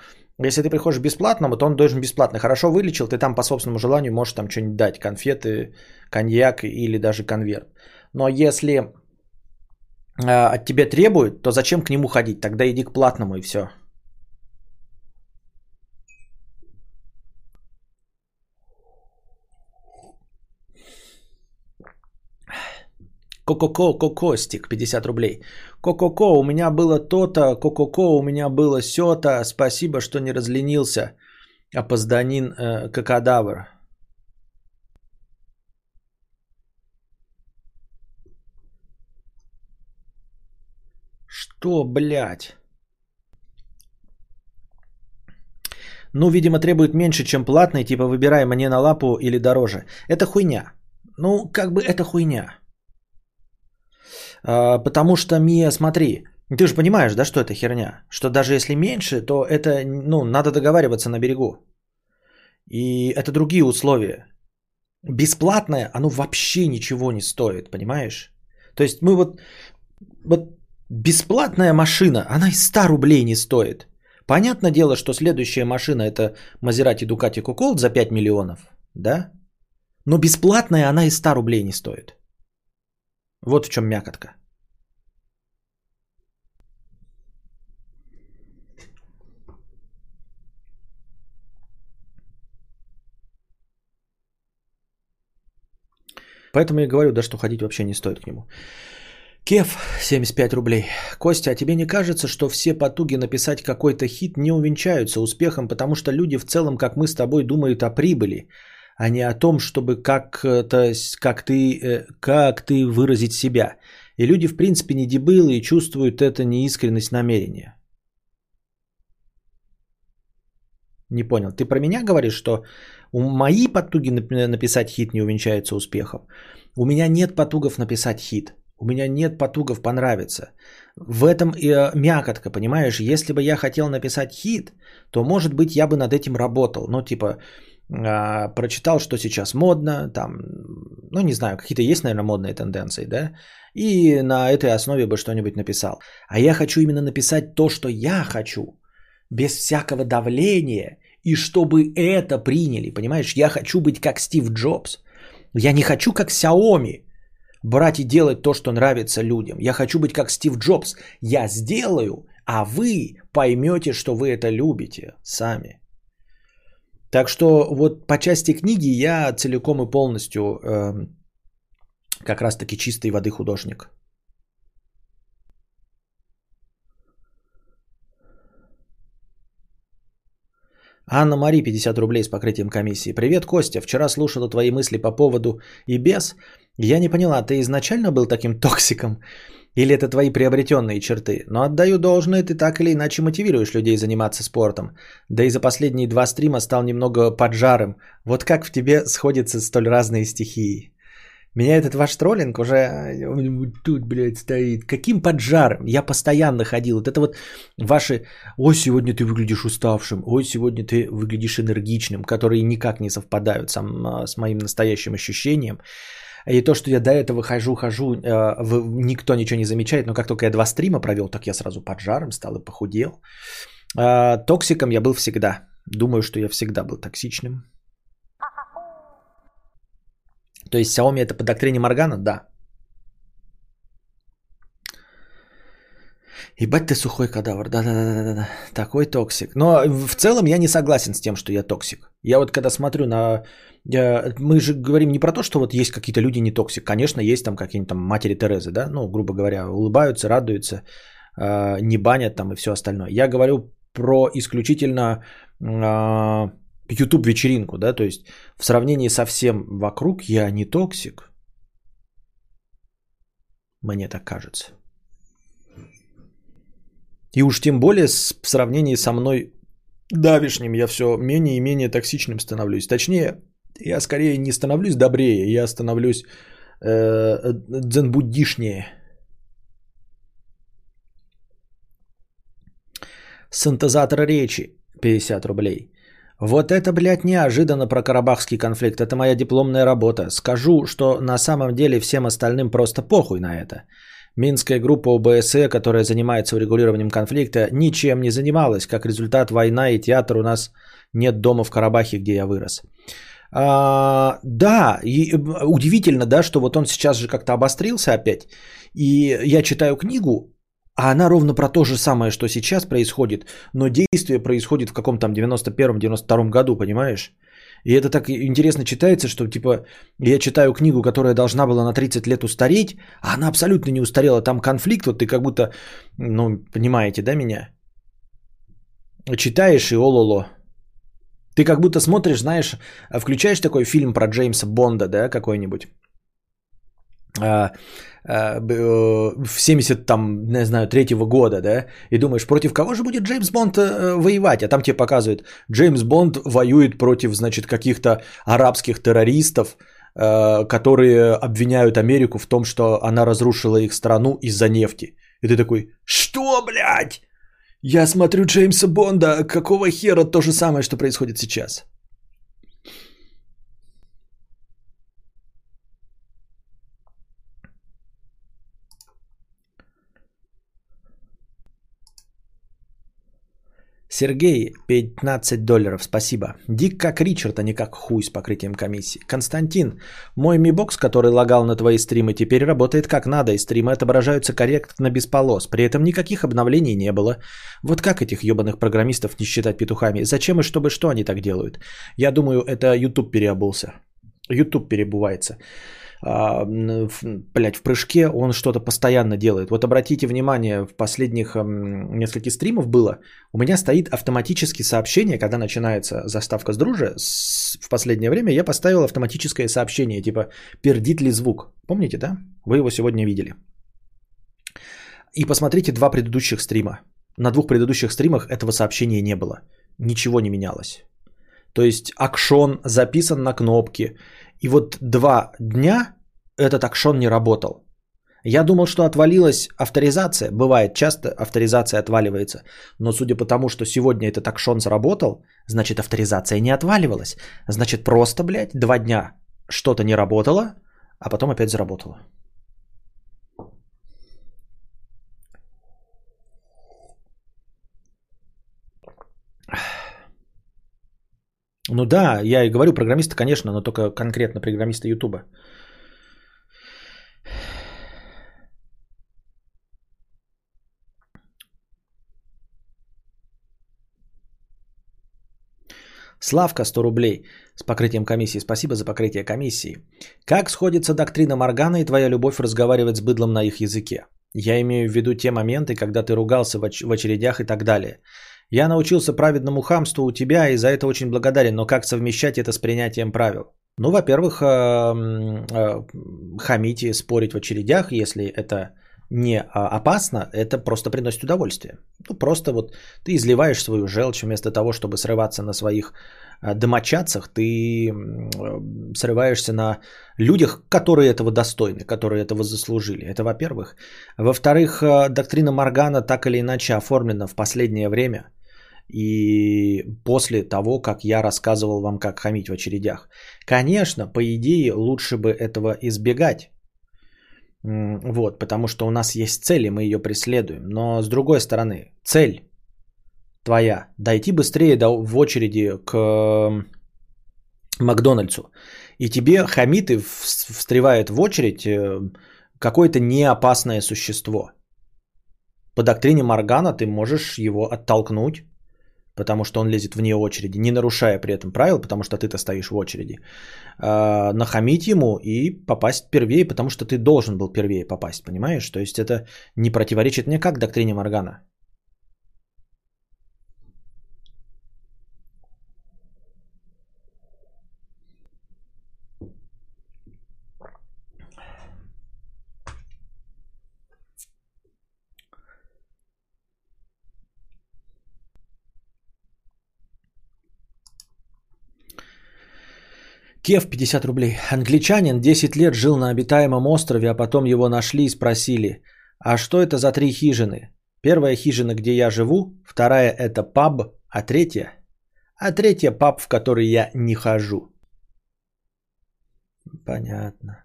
если ты приходишь бесплатно, то он должен бесплатно. Хорошо вылечил, ты там по собственному желанию можешь там что-нибудь дать. Конфеты, коньяк или даже конверт. Но если а, от тебя требуют, то зачем к нему ходить? Тогда иди к платному и все. Ко-ко-ко, кокостик, 50 рублей. Ко-ко-ко, у меня было то-то, ко-ко-ко, у меня было сё-то. Спасибо, что не разленился. Опозданин э, кокодавр. Что, блядь? Ну, видимо, требует меньше, чем платный, типа выбирай мне на лапу или дороже. Это хуйня. Ну, как бы это хуйня. А, потому что, Мия, смотри, ты же понимаешь, да, что это херня? Что даже если меньше, то это, ну, надо договариваться на берегу. И это другие условия. Бесплатное, оно вообще ничего не стоит, понимаешь? То есть мы вот, вот бесплатная машина, она и 100 рублей не стоит. Понятное дело, что следующая машина это Maserati Ducati Cocold за 5 миллионов, да? Но бесплатная она и 100 рублей не стоит. Вот в чем мякотка. Поэтому я говорю, да, что ходить вообще не стоит к нему. Кев, 75 рублей. Костя, а тебе не кажется, что все потуги написать какой-то хит не увенчаются успехом, потому что люди в целом, как мы с тобой, думают о прибыли, а не о том, чтобы как-то, как ты, э, как ты выразить себя. И люди, в принципе, не дебилы и чувствуют это неискренность намерения. Не понял. Ты про меня говоришь, что у мои потуги написать хит не увенчаются успехом? У меня нет потугов написать хит. У меня нет потугов понравиться. В этом и э, мякотка, понимаешь? Если бы я хотел написать хит, то, может быть, я бы над этим работал. Ну, типа, э, прочитал, что сейчас модно, там, ну, не знаю, какие-то есть, наверное, модные тенденции, да? И на этой основе бы что-нибудь написал. А я хочу именно написать то, что я хочу, без всякого давления, и чтобы это приняли, понимаешь? Я хочу быть как Стив Джобс. Я не хочу как Xiaomi, брать и делать то, что нравится людям. Я хочу быть как Стив Джобс. Я сделаю, а вы поймете, что вы это любите сами. Так что вот по части книги я целиком и полностью э, как раз-таки чистой воды художник. Анна Мари, 50 рублей с покрытием комиссии. Привет, Костя. Вчера слушала твои мысли по поводу и без. Я не поняла, ты изначально был таким токсиком? Или это твои приобретенные черты? Но отдаю должное, ты так или иначе мотивируешь людей заниматься спортом. Да и за последние два стрима стал немного поджарым. Вот как в тебе сходятся столь разные стихии? Меня этот ваш троллинг уже тут, блядь, стоит. Каким поджаром? Я постоянно ходил. Вот это вот ваши, ой, сегодня ты выглядишь уставшим, ой, сегодня ты выглядишь энергичным, которые никак не совпадают с, с моим настоящим ощущением. И то, что я до этого хожу, хожу, э, никто ничего не замечает, но как только я два стрима провел, так я сразу поджаром стал и похудел. Э, токсиком я был всегда. Думаю, что я всегда был токсичным. То есть Xiaomi это по доктрине Моргана? Да. Ебать ты сухой кадавр, да-да-да-да-да, такой токсик. Но в целом я не согласен с тем, что я токсик. Я вот когда смотрю на... Мы же говорим не про то, что вот есть какие-то люди не токсик. Конечно, есть там какие-нибудь там матери Терезы, да, ну, грубо говоря, улыбаются, радуются, а, не банят там и все остальное. Я говорю про исключительно а, YouTube вечеринку, да, то есть в сравнении со всем вокруг я не токсик. Мне так кажется. И уж тем более в сравнении со мной давишним я все менее и менее токсичным становлюсь. Точнее, я скорее не становлюсь добрее, я становлюсь э, дзенбуддишнее. Синтезатор речи 50 рублей. Вот это, блядь, неожиданно про карабахский конфликт. Это моя дипломная работа. Скажу, что на самом деле всем остальным просто похуй на это. Минская группа ОБСЕ, которая занимается урегулированием конфликта, ничем не занималась. Как результат, война и театр у нас нет дома в Карабахе, где я вырос. А, да, и удивительно, да, что вот он сейчас же как-то обострился опять. И я читаю книгу, а она ровно про то же самое, что сейчас происходит, но действие происходит в каком-то там 91-92 году, понимаешь? И это так интересно читается, что типа я читаю книгу, которая должна была на 30 лет устареть, а она абсолютно не устарела. Там конфликт, вот ты как будто, ну, понимаете, да, меня? Читаешь и ололо. Ты как будто смотришь, знаешь, включаешь такой фильм про Джеймса Бонда, да, какой-нибудь. А, а, э, в 70 там, не знаю, третьего года, да, и думаешь, против кого же будет Джеймс Бонд э, воевать? А там тебе показывают, Джеймс Бонд воюет против, значит, каких-то арабских террористов, э, которые обвиняют Америку в том, что она разрушила их страну из-за нефти. И ты такой, что, блядь? Я смотрю Джеймса Бонда, какого хера то же самое, что происходит сейчас? Сергей, 15 долларов, спасибо. Дик как Ричард, а не как хуй с покрытием комиссии. Константин, мой мибокс, который лагал на твои стримы, теперь работает как надо, и стримы отображаются корректно без полос. При этом никаких обновлений не было. Вот как этих ебаных программистов не считать петухами? Зачем и чтобы что они так делают? Я думаю, это YouTube переобулся. YouTube перебывается блядь, в прыжке он что-то постоянно делает. Вот обратите внимание, в последних нескольких стримов было, у меня стоит автоматически сообщение, когда начинается заставка с дружи, в последнее время я поставил автоматическое сообщение, типа, пердит ли звук. Помните, да? Вы его сегодня видели. И посмотрите два предыдущих стрима. На двух предыдущих стримах этого сообщения не было. Ничего не менялось. То есть акшон записан на кнопки. И вот два дня этот акшон не работал. Я думал, что отвалилась авторизация. Бывает, часто авторизация отваливается. Но судя по тому, что сегодня этот акшон заработал, значит авторизация не отваливалась. Значит просто, блядь, два дня что-то не работало, а потом опять заработало. Ну да, я и говорю программисты, конечно, но только конкретно программисты Ютуба. Славка 100 рублей с покрытием комиссии. Спасибо за покрытие комиссии. Как сходится доктрина Моргана и твоя любовь разговаривать с быдлом на их языке? Я имею в виду те моменты, когда ты ругался в очередях и так далее. Я научился праведному хамству у тебя и за это очень благодарен, но как совмещать это с принятием правил? Ну, во-первых, э, э, хамить и спорить в очередях, если это не а, опасно, это просто приносит удовольствие. Ну, просто вот ты изливаешь свою желчь вместо того, чтобы срываться на своих а, домочадцах, ты срываешься на людях, которые этого достойны, которые этого заслужили. Это во-первых. Во-вторых, доктрина Моргана так или иначе оформлена в последнее время – и после того, как я рассказывал вам, как хамить в очередях. Конечно, по идее, лучше бы этого избегать. Вот, потому что у нас есть цели, мы ее преследуем. Но с другой стороны, цель твоя дойти быстрее до, в очереди к Макдональдсу. И тебе хамит и встревает в очередь э, какое-то неопасное существо. По доктрине Маргана ты можешь его оттолкнуть потому что он лезет вне очереди, не нарушая при этом правил, потому что ты-то стоишь в очереди, а, нахамить ему и попасть первее, потому что ты должен был первее попасть, понимаешь? То есть это не противоречит никак доктрине Моргана. Кев 50 рублей. Англичанин 10 лет жил на обитаемом острове, а потом его нашли и спросили, а что это за три хижины? Первая хижина, где я живу, вторая это паб, а третья? А третья паб, в который я не хожу. Понятно.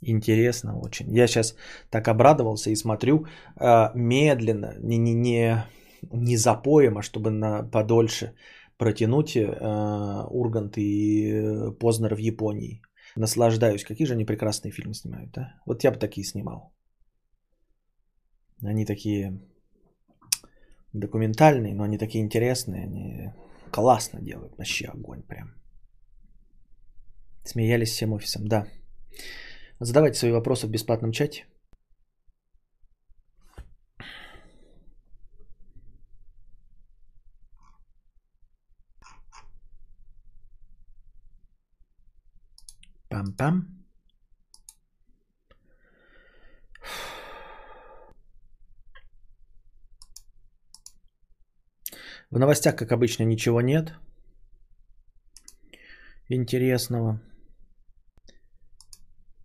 Интересно очень. Я сейчас так обрадовался и смотрю э, медленно, не, не, не, не запоем, а чтобы на подольше протянуть э, Ургант и э, Познер в Японии. Наслаждаюсь. Какие же они прекрасные фильмы снимают, да? Вот я бы такие снимал. Они такие документальные, но они такие интересные. Они классно делают. Вообще огонь прям. Смеялись всем офисом, да. Задавайте свои вопросы в бесплатном чате. Пам-пам. В новостях, как обычно, ничего нет интересного.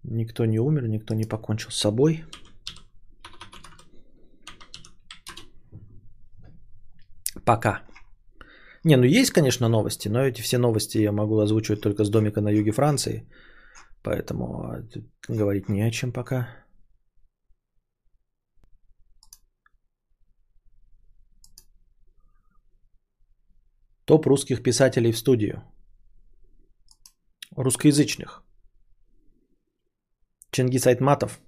Никто не умер, никто не покончил с собой. Пока. Не, ну есть, конечно, новости, но эти все новости я могу озвучивать только с домика на юге Франции. Поэтому а, говорить не о чем пока. Топ русских писателей в студию. Русскоязычных. Чингис Айтматов.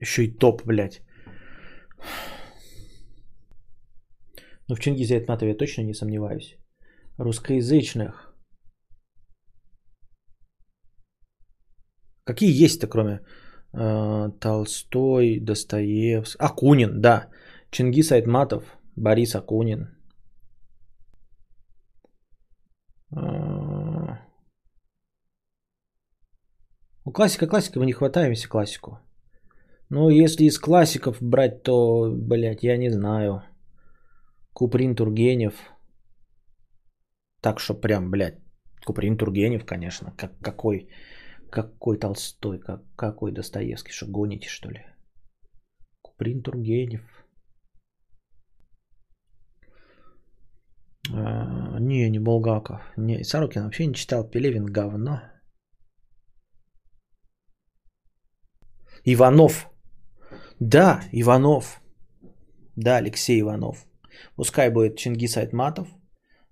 Еще и топ, блядь. Но в Чингизе Айтматове я точно не сомневаюсь. Русскоязычных. Какие есть-то, кроме э, Толстой, Достоевский? Акунин, да. Чингис Айтматов, Борис Акунин. Э, ну, классика, классика, мы не хватаемся классику. Ну, если из классиков брать, то, блядь, я не знаю. Куприн Тургенев. Так что прям, блядь, Куприн Тургенев, конечно. Как, какой, какой Толстой, как, какой Достоевский. Что гоните, что ли? Куприн Тургенев. А, не, не Булгаков. Не, Сорокин вообще не читал. Пелевин говно. Иванов. Да, Иванов. Да, Алексей Иванов. Пускай будет Чингис Айтматов,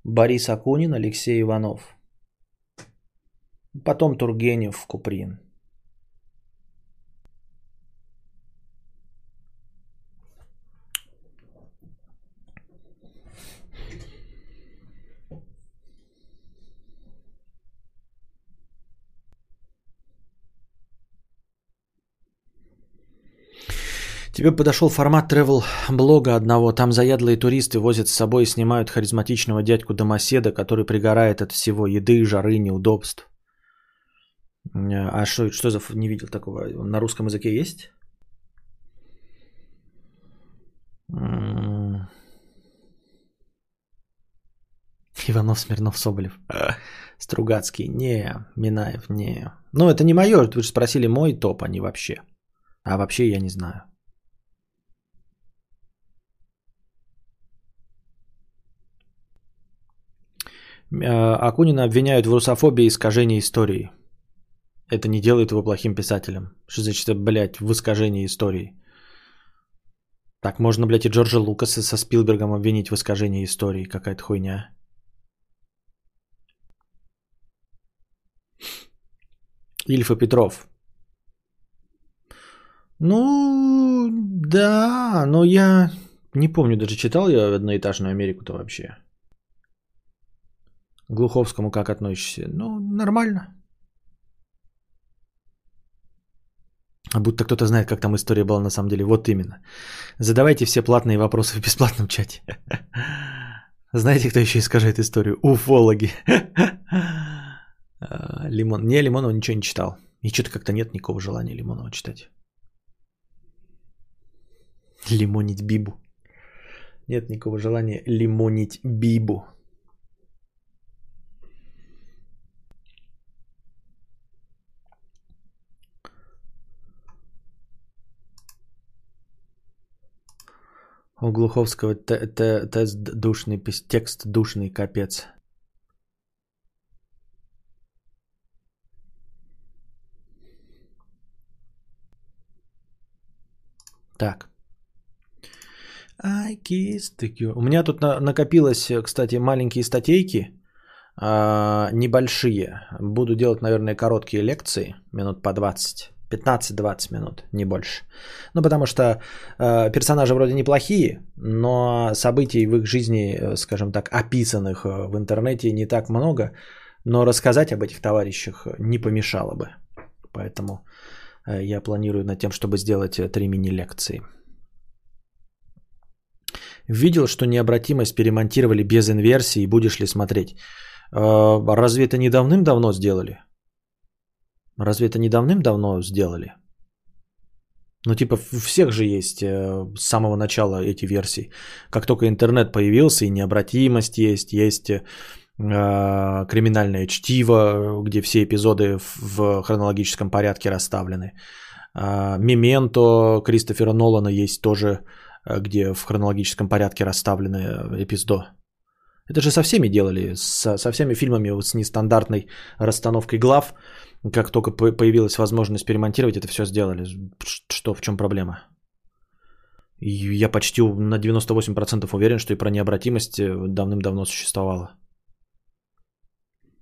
Борис Акунин, Алексей Иванов. Потом Тургенев, Куприн. Тебе подошел формат travel блога одного. Там заядлые туристы возят с собой и снимают харизматичного дядьку домоседа, который пригорает от всего еды, жары, неудобств. А что, что за... Не видел такого. На русском языке есть? Иванов, Смирнов, Соболев. Стругацкий. Не, Минаев, не. Ну, это не мое. Вы же спросили мой топ, а не вообще. А вообще я не знаю. Акунина обвиняют в русофобии и искажении истории. Это не делает его плохим писателем. Что значит, блядь, в искажении истории? Так можно, блядь, и Джорджа Лукаса со Спилбергом обвинить в искажении истории. Какая-то хуйня. Ильф и Петров. Ну, да, но я не помню, даже читал я одноэтажную Америку-то вообще. Глуховскому как относишься? Ну, нормально. А будто кто-то знает, как там история была на самом деле. Вот именно. Задавайте все платные вопросы в бесплатном чате. Знаете, кто еще искажает историю? Уфологи. А, Лимон. Не, Лимонова ничего не читал. И что-то как-то нет никакого желания Лимонова читать. Лимонить Бибу. Нет никакого желания лимонить Бибу. У Глуховского т- т- тест душный, текст душный, капец. Так. I kissed girl. У меня тут на- накопилось, кстати, маленькие статейки, а, небольшие. Буду делать, наверное, короткие лекции, минут по 20. 15-20 минут, не больше. Ну, потому что э, персонажи вроде неплохие, но событий в их жизни, э, скажем так, описанных э, в интернете не так много, но рассказать об этих товарищах не помешало бы. Поэтому э, я планирую над тем, чтобы сделать э, три мини-лекции. Видел, что необратимость перемонтировали без инверсии, будешь ли смотреть? Э, разве это не давным-давно сделали? Разве это не давным-давно сделали? Ну, типа, у всех же есть э, с самого начала эти версии. Как только интернет появился, и необратимость есть, есть э, криминальное чтиво, где все эпизоды в, хронологическом порядке расставлены. Э, Мементо Кристофера Нолана есть тоже, э, где в хронологическом порядке расставлены эпизоды. Это же со всеми делали, со, со всеми фильмами вот с нестандартной расстановкой глав. Как только по- появилась возможность перемонтировать, это все сделали. Что, в чем проблема? Я почти на 98% уверен, что и про необратимость э, давным-давно существовало.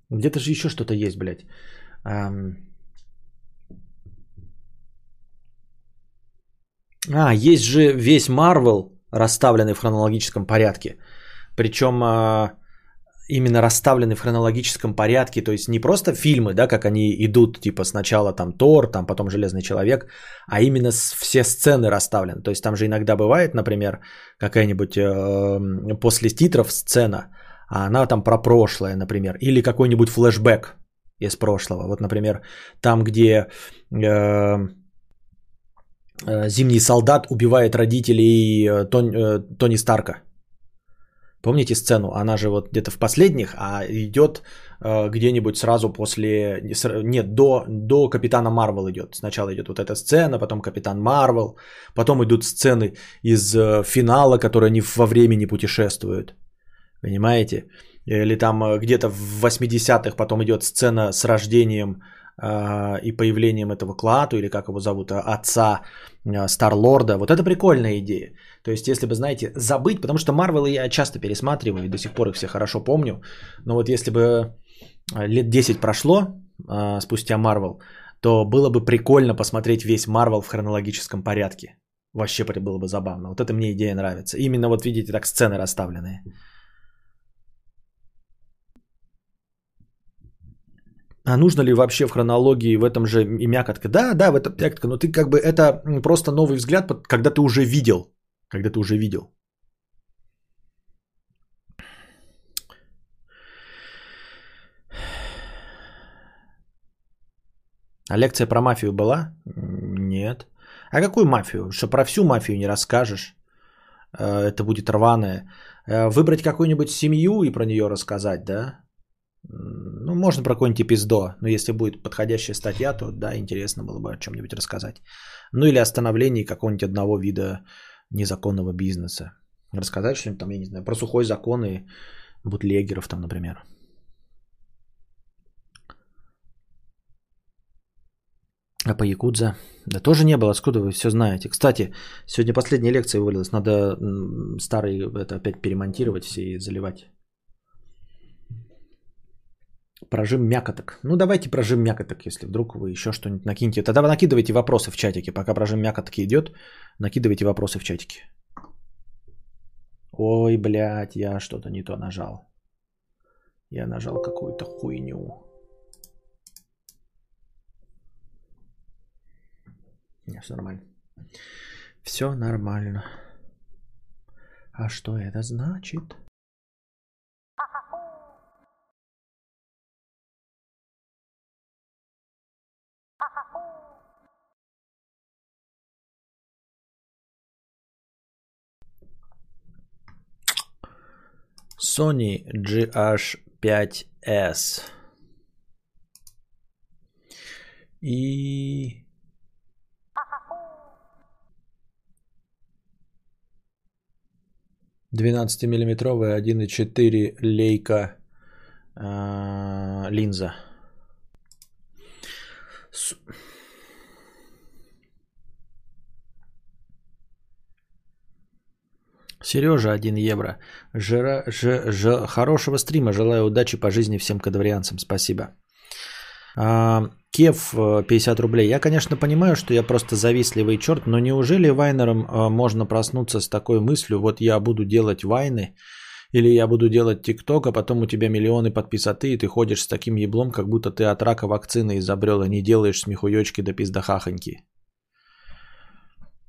Где-то же еще что-то есть, блядь. А, есть же весь Марвел, расставленный в хронологическом порядке. Причем а, именно расставлены в хронологическом порядке, то есть не просто фильмы, да, как они идут, типа сначала там Тор, там потом Железный человек, а именно все сцены расставлены. То есть там же иногда бывает, например, какая-нибудь э, после титров сцена, а она там про прошлое, например, или какой-нибудь флешбэк из прошлого. Вот, например, там, где э, э, Зимний солдат убивает родителей э, Тон- э, Тони Старка. Помните сцену? Она же вот где-то в последних, а идет э, где-нибудь сразу после... Нет, до, до Капитана Марвел идет. Сначала идет вот эта сцена, потом Капитан Марвел, потом идут сцены из э, финала, которые они во времени путешествуют. Понимаете? Или там э, где-то в 80-х потом идет сцена с рождением и появлением этого Клату, или как его зовут, а, отца э, Старлорда. Вот это прикольная идея. То есть, если бы, знаете, забыть, потому что Марвел я часто пересматриваю, и до сих пор их все хорошо помню, но вот если бы лет 10 прошло спустя Марвел, то было бы прикольно посмотреть весь Марвел в хронологическом порядке. Вообще было бы забавно. Вот это мне идея нравится. Именно вот видите, так сцены расставленные. А нужно ли вообще в хронологии в этом же и мякотка? Да, да, в этом мякотка, но ты как бы это просто новый взгляд, когда ты уже видел. Когда ты уже видел. А лекция про мафию была? Нет. А какую мафию? Что про всю мафию не расскажешь? Э, Это будет рваное. Э, Выбрать какую-нибудь семью и про нее рассказать, да? Ну, можно про какой-нибудь эпиздо, но если будет подходящая статья, то да, интересно было бы о чем-нибудь рассказать. Ну или о становлении какого-нибудь одного вида незаконного бизнеса. Рассказать что-нибудь там, я не знаю, про сухой закон и бутлегеров там, например. А по Якудза? Да тоже не было, откуда вы все знаете. Кстати, сегодня последняя лекция вывалилась, надо старый это опять перемонтировать все и заливать. Прожим мякоток. Ну, давайте прожим мякоток, если вдруг вы еще что-нибудь накинете. Тогда вы накидывайте вопросы в чатике. Пока прожим мякотки идет, накидывайте вопросы в чатике. Ой, блядь, я что-то не то нажал. Я нажал какую-то хуйню. Не, все нормально. Все нормально. А что это значит? Sony GH5S. И 12-миллиметровая 1,4 лейка э, линза. С... Сережа, 1 евро. Жира, ж, ж, хорошего стрима. Желаю удачи по жизни всем кадаврианцам. Спасибо. А, Кев, 50 рублей. Я, конечно, понимаю, что я просто завистливый черт, но неужели вайнерам а, можно проснуться с такой мыслью, вот я буду делать вайны, или я буду делать тикток, а потом у тебя миллионы подписоты, и ты ходишь с таким еблом, как будто ты от рака вакцины изобрел, и не делаешь смехуёчки до пиздахахоньки.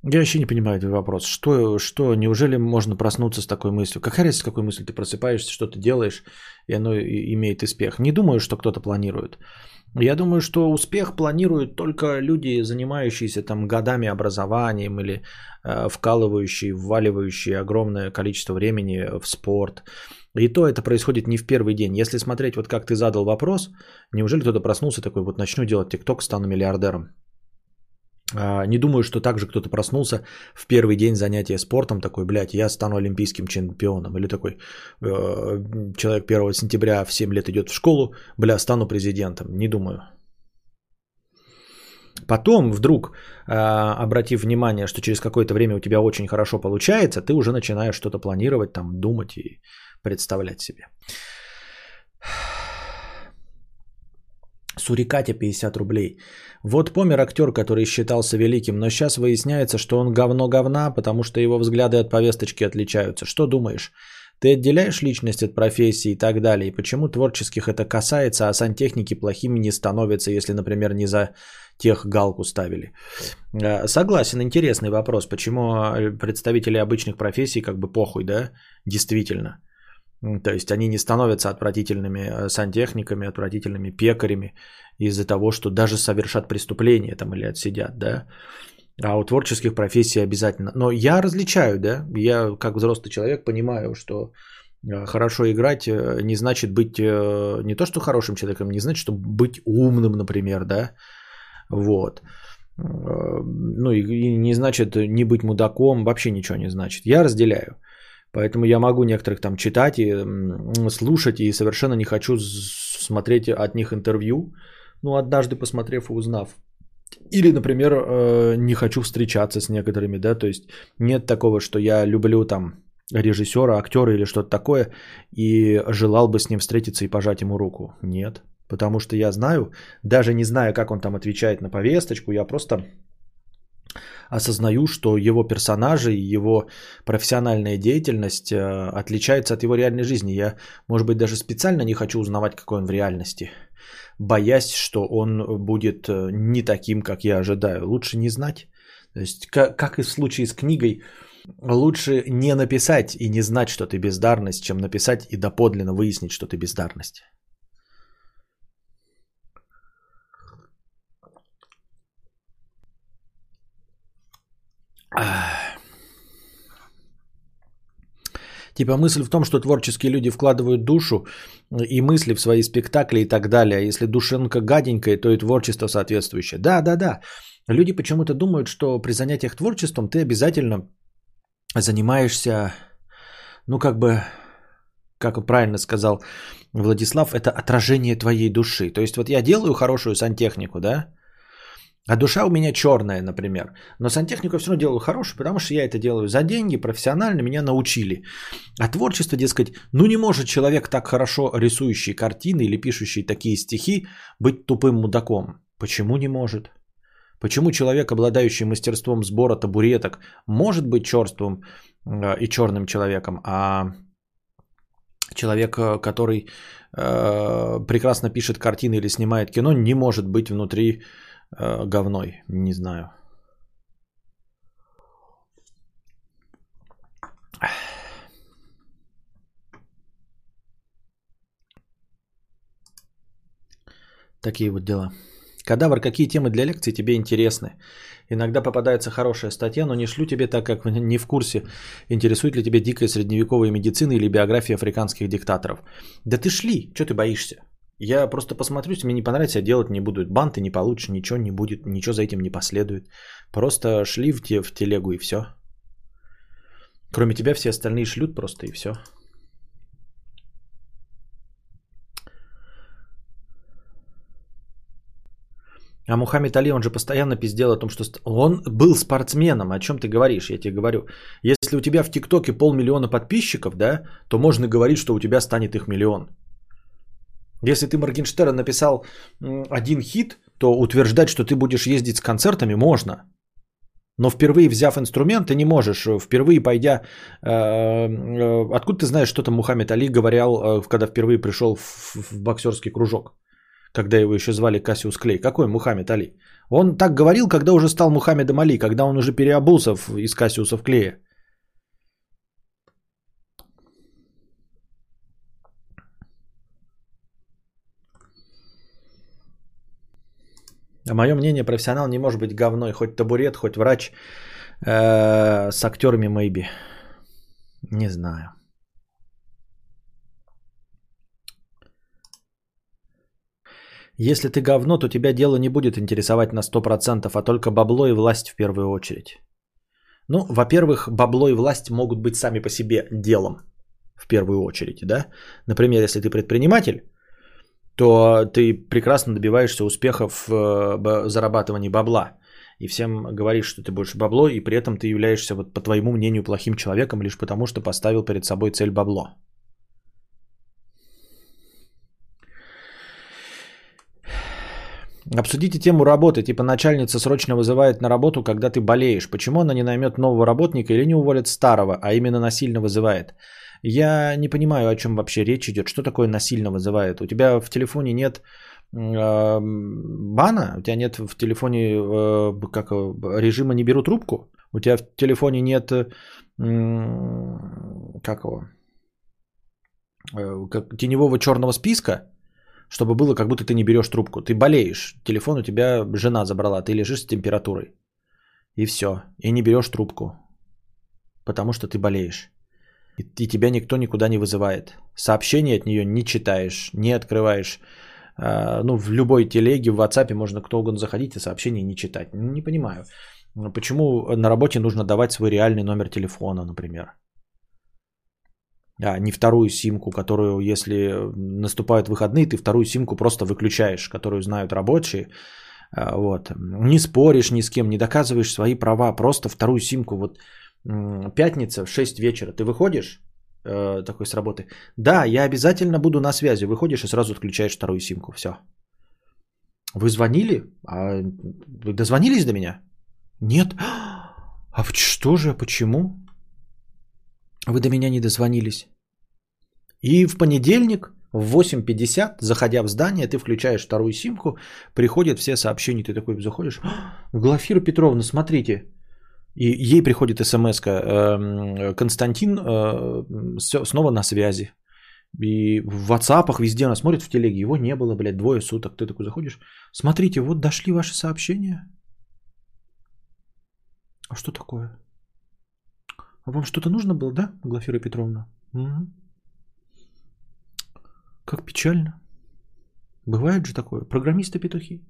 Я вообще не понимаю этот вопрос. Что, что, неужели можно проснуться с такой мыслью? Какая разница, с какой мыслью ты просыпаешься, что ты делаешь, и оно имеет успех? Не думаю, что кто-то планирует. Я думаю, что успех планируют только люди, занимающиеся там годами образованием или э, вкалывающие, вваливающие огромное количество времени в спорт. И то это происходит не в первый день. Если смотреть, вот как ты задал вопрос, неужели кто-то проснулся такой, вот начну делать ТикТок, стану миллиардером. А, не думаю, что также кто-то проснулся в первый день занятия спортом, такой, блядь, я стану олимпийским чемпионом. Или такой, э, человек 1 сентября в 7 лет идет в школу, бля, стану президентом. Не думаю. Потом вдруг, э, обратив внимание, что через какое-то время у тебя очень хорошо получается, ты уже начинаешь что-то планировать, там, думать и представлять себе. Сурикате 50 рублей. Вот помер актер, который считался великим, но сейчас выясняется, что он говно говна, потому что его взгляды от повесточки отличаются. Что думаешь? Ты отделяешь личность от профессии и так далее. И почему творческих это касается, а сантехники плохими не становятся, если, например, не за тех галку ставили? Э, согласен, интересный вопрос. Почему э, представители обычных профессий как бы похуй, да? Действительно. То есть они не становятся отвратительными э, сантехниками, отвратительными пекарями из-за того, что даже совершат преступление там или отсидят, да. А у творческих профессий обязательно. Но я различаю, да, я как взрослый человек понимаю, что э, хорошо играть э, не значит быть не то, что хорошим человеком, не значит, что быть умным, например, да. Вот. Ну и не значит не быть мудаком, вообще ничего не значит. Я разделяю. Поэтому я могу некоторых там читать и слушать, и совершенно не хочу смотреть от них интервью. Ну, однажды посмотрев и узнав. Или, например, э, не хочу встречаться с некоторыми, да, то есть нет такого, что я люблю там режиссера, актера или что-то такое, и желал бы с ним встретиться и пожать ему руку. Нет, потому что я знаю, даже не зная, как он там отвечает на повесточку, я просто осознаю, что его персонажи и его профессиональная деятельность э, отличается от его реальной жизни. Я, может быть, даже специально не хочу узнавать, какой он в реальности, боясь, что он будет э, не таким, как я ожидаю. Лучше не знать. То есть, как, и в случае с книгой, лучше не написать и не знать, что ты бездарность, чем написать и доподлинно выяснить, что ты бездарность. Типа мысль в том, что творческие люди вкладывают душу и мысли в свои спектакли и так далее. А если душенка гаденькая, то и творчество соответствующее. Да, да, да. Люди почему-то думают, что при занятиях творчеством ты обязательно занимаешься, ну как бы, как правильно сказал Владислав, это отражение твоей души. То есть вот я делаю хорошую сантехнику, да, а душа у меня черная, например. Но сантехнику все равно делаю хорошую, потому что я это делаю за деньги, профессионально, меня научили. А творчество, дескать, ну не может человек так хорошо рисующий картины или пишущий такие стихи быть тупым мудаком. Почему не может? Почему человек, обладающий мастерством сбора табуреток, может быть черствым э, и черным человеком, а человек, э, который э, прекрасно пишет картины или снимает кино, не может быть внутри э, говной, не знаю. Такие вот дела. Кадавр, какие темы для лекции тебе интересны? Иногда попадается хорошая статья, но не шлю тебе, так как не в курсе, интересует ли тебе дикая средневековая медицина или биография африканских диктаторов. Да ты шли, что ты боишься? Я просто посмотрю, если мне не понравится, я делать не буду. Банты не получишь, ничего не будет, ничего за этим не последует. Просто шли в, те, в телегу и все. Кроме тебя все остальные шлют просто и все. А Мухаммед Али, он же постоянно пиздел о том, что он был спортсменом. О чем ты говоришь? Я тебе говорю. Если у тебя в ТикТоке полмиллиона подписчиков, да, то можно говорить, что у тебя станет их миллион. Если ты Моргенштерн написал один хит, то утверждать, что ты будешь ездить с концертами, можно. Но впервые взяв инструмент, ты не можешь, впервые пойдя... Э, э, откуда ты знаешь, что там Мухаммед Али говорил, э, когда впервые пришел в, в боксерский кружок? Когда его еще звали Кассиус Клей. Какой Мухаммед Али? Он так говорил, когда уже стал Мухаммедом Али, когда он уже переобулся из Кассиусов Клея. А мое мнение, профессионал не может быть говной. Хоть табурет, хоть врач э, с актерами maybe. Не знаю. Если ты говно, то тебя дело не будет интересовать на 100%, а только бабло и власть в первую очередь. Ну, во-первых, бабло и власть могут быть сами по себе делом в первую очередь, да? Например, если ты предприниматель, то ты прекрасно добиваешься успеха в зарабатывании бабла. И всем говоришь, что ты больше бабло, и при этом ты являешься, вот, по твоему мнению, плохим человеком лишь потому, что поставил перед собой цель бабло. Обсудите тему работы. Типа начальница срочно вызывает на работу, когда ты болеешь. Почему она не наймет нового работника или не уволит старого, а именно насильно вызывает? Я не понимаю, о чем вообще речь идет. Что такое насильно вызывает? У тебя в телефоне нет э, бана? У тебя нет в телефоне э, как, режима «не беру трубку»? У тебя в телефоне нет э, как его? Э, как, теневого черного списка? чтобы было, как будто ты не берешь трубку. Ты болеешь, телефон у тебя жена забрала, ты лежишь с температурой. И все. И не берешь трубку. Потому что ты болеешь. И, и тебя никто никуда не вызывает. Сообщения от нее не читаешь, не открываешь. А, ну, в любой телеге, в WhatsApp можно кто угодно заходить и сообщения не читать. Не понимаю. Почему на работе нужно давать свой реальный номер телефона, например? а не вторую симку, которую, если наступают выходные, ты вторую симку просто выключаешь, которую знают рабочие. А, вот. Не споришь ни с кем, не доказываешь свои права, просто вторую симку. Вот пятница в 6 вечера ты выходишь э, такой с работы. Да, я обязательно буду на связи. Выходишь и сразу отключаешь вторую симку. Все. Вы звонили? А вы дозвонились до меня? Нет. А что же, почему? Вы до меня не дозвонились. И в понедельник в 8.50, заходя в здание, ты включаешь вторую симку, приходят все сообщения, ты такой заходишь, Глафира Петровна, смотрите, и ей приходит смс эм, Константин э, снова на связи. И в WhatsApp, везде она смотрит в телеге, его не было, блядь, двое суток. Ты такой заходишь, смотрите, вот дошли ваши сообщения. А что такое? А вам что-то нужно было, да, Глафира Петровна? Угу. Как печально. Бывает же такое. Программисты-петухи.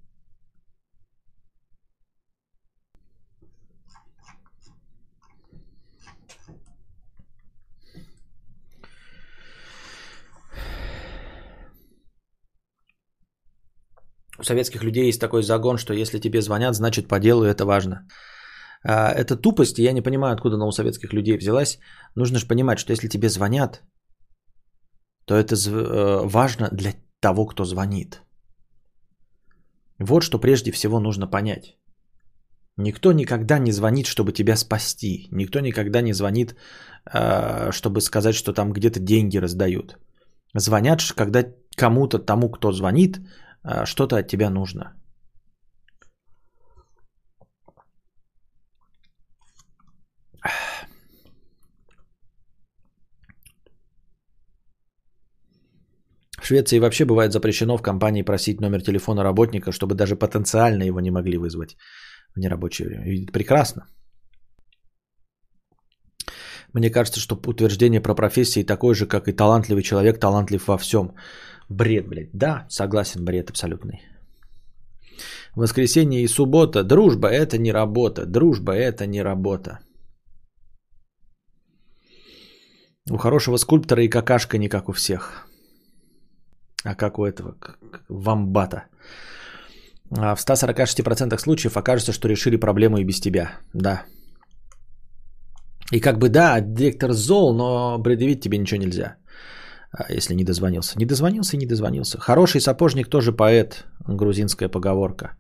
У советских людей есть такой загон, что если тебе звонят, значит по делу это важно. А, это тупость, я не понимаю, откуда она у советских людей взялась. Нужно же понимать, что если тебе звонят, то это э, важно для того, кто звонит. Вот что прежде всего нужно понять. Никто никогда не звонит, чтобы тебя спасти. Никто никогда не звонит, э, чтобы сказать, что там где-то деньги раздают. Звонят, когда кому-то, тому, кто звонит, что-то от тебя нужно. В Швеции вообще бывает запрещено в компании просить номер телефона работника, чтобы даже потенциально его не могли вызвать в нерабочее время. И прекрасно. Мне кажется, что утверждение про профессии такое же, как и талантливый человек, талантлив во всем. Бред, блядь. Да, согласен, бред абсолютный. Воскресенье и суббота. Дружба – это не работа. Дружба – это не работа. У хорошего скульптора и какашка не как у всех. А как у этого вамбата. А в 146% случаев окажется, что решили проблему и без тебя. Да. И как бы да, директор зол, но предъявить тебе ничего нельзя. А если не дозвонился. Не дозвонился и не дозвонился. Хороший сапожник тоже поэт. Грузинская поговорка.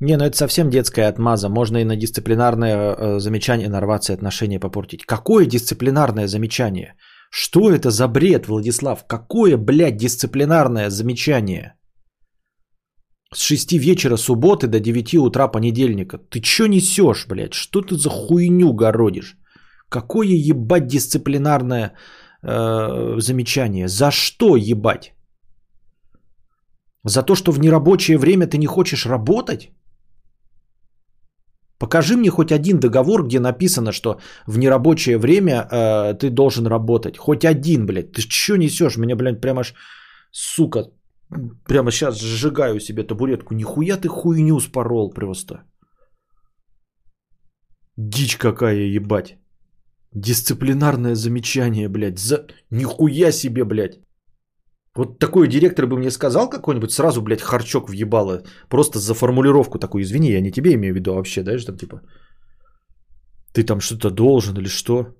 Не, ну это совсем детская отмаза. Можно и на дисциплинарное э, замечание нарваться и отношения попортить. Какое дисциплинарное замечание? Что это за бред, Владислав? Какое, блядь, дисциплинарное замечание? С 6 вечера субботы до 9 утра понедельника. Ты чё несешь, блядь? Что ты за хуйню городишь? Какое ебать дисциплинарное э, замечание? За что ебать? За то, что в нерабочее время ты не хочешь работать? Покажи мне хоть один договор, где написано, что в нерабочее время э, ты должен работать. Хоть один, блядь. Ты что несешь? Меня, блядь, прямо аж, сука, прямо сейчас сжигаю себе табуретку. Нихуя ты хуйню спорол просто. Дичь какая, ебать. Дисциплинарное замечание, блядь. За... Нихуя себе, блядь. Вот такой директор бы мне сказал какой-нибудь, сразу, блядь, харчок въебало. Просто за формулировку такую. Извини, я не тебе имею в виду, вообще, да, там типа... Ты там что-то должен или что?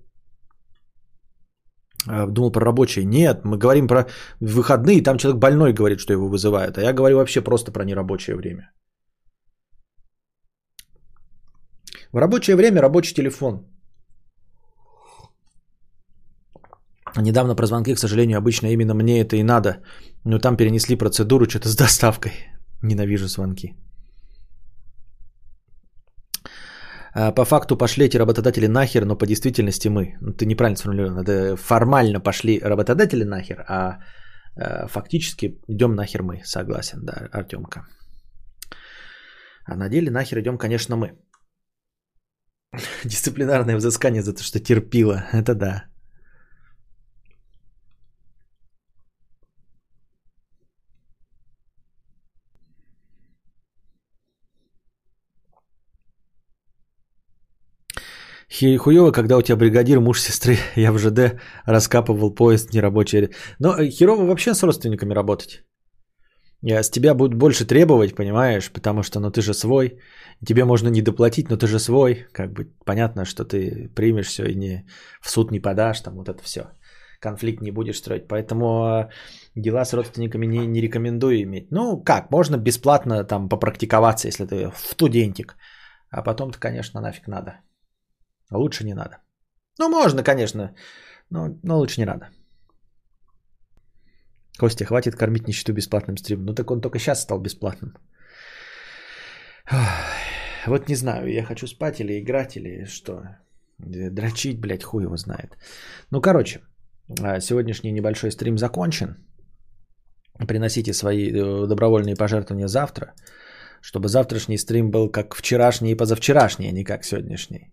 А, думал про рабочие. Нет, мы говорим про выходные, там человек больной говорит, что его вызывают. А я говорю вообще просто про нерабочее время. В рабочее время рабочий телефон. Недавно про звонки, к сожалению, обычно именно мне это и надо. Но там перенесли процедуру что-то с доставкой. Ненавижу звонки. А, по факту пошли эти работодатели нахер, но по действительности мы. Ну, ты неправильно сформулировал. Это формально пошли работодатели нахер, а, а фактически идем нахер мы. Согласен, да, Артемка. А на деле нахер идем, конечно, мы. Дисциплинарное взыскание за то, что терпила. Это да. Хуево, когда у тебя бригадир, муж сестры, я в ЖД раскапывал поезд нерабочий. Но э, херово вообще с родственниками работать. Я с тебя будут больше требовать, понимаешь, потому что, ну, ты же свой, тебе можно не доплатить, но ты же свой, как бы понятно, что ты примешь все и не в суд не подашь, там вот это все, конфликт не будешь строить, поэтому э, дела с родственниками не, не рекомендую иметь. Ну, как, можно бесплатно там попрактиковаться, если ты студентик, а потом-то, конечно, нафиг надо. Лучше не надо. Ну, можно, конечно, но, но лучше не надо. Костя, хватит кормить нищету бесплатным стримом. Ну так он только сейчас стал бесплатным. Вот не знаю, я хочу спать или играть, или что. Дрочить, блядь, хуй его знает. Ну, короче, а, сегодняшний небольшой стрим закончен. Приносите свои э, добровольные пожертвования завтра, чтобы завтрашний стрим был как вчерашний и позавчерашний, а не как сегодняшний.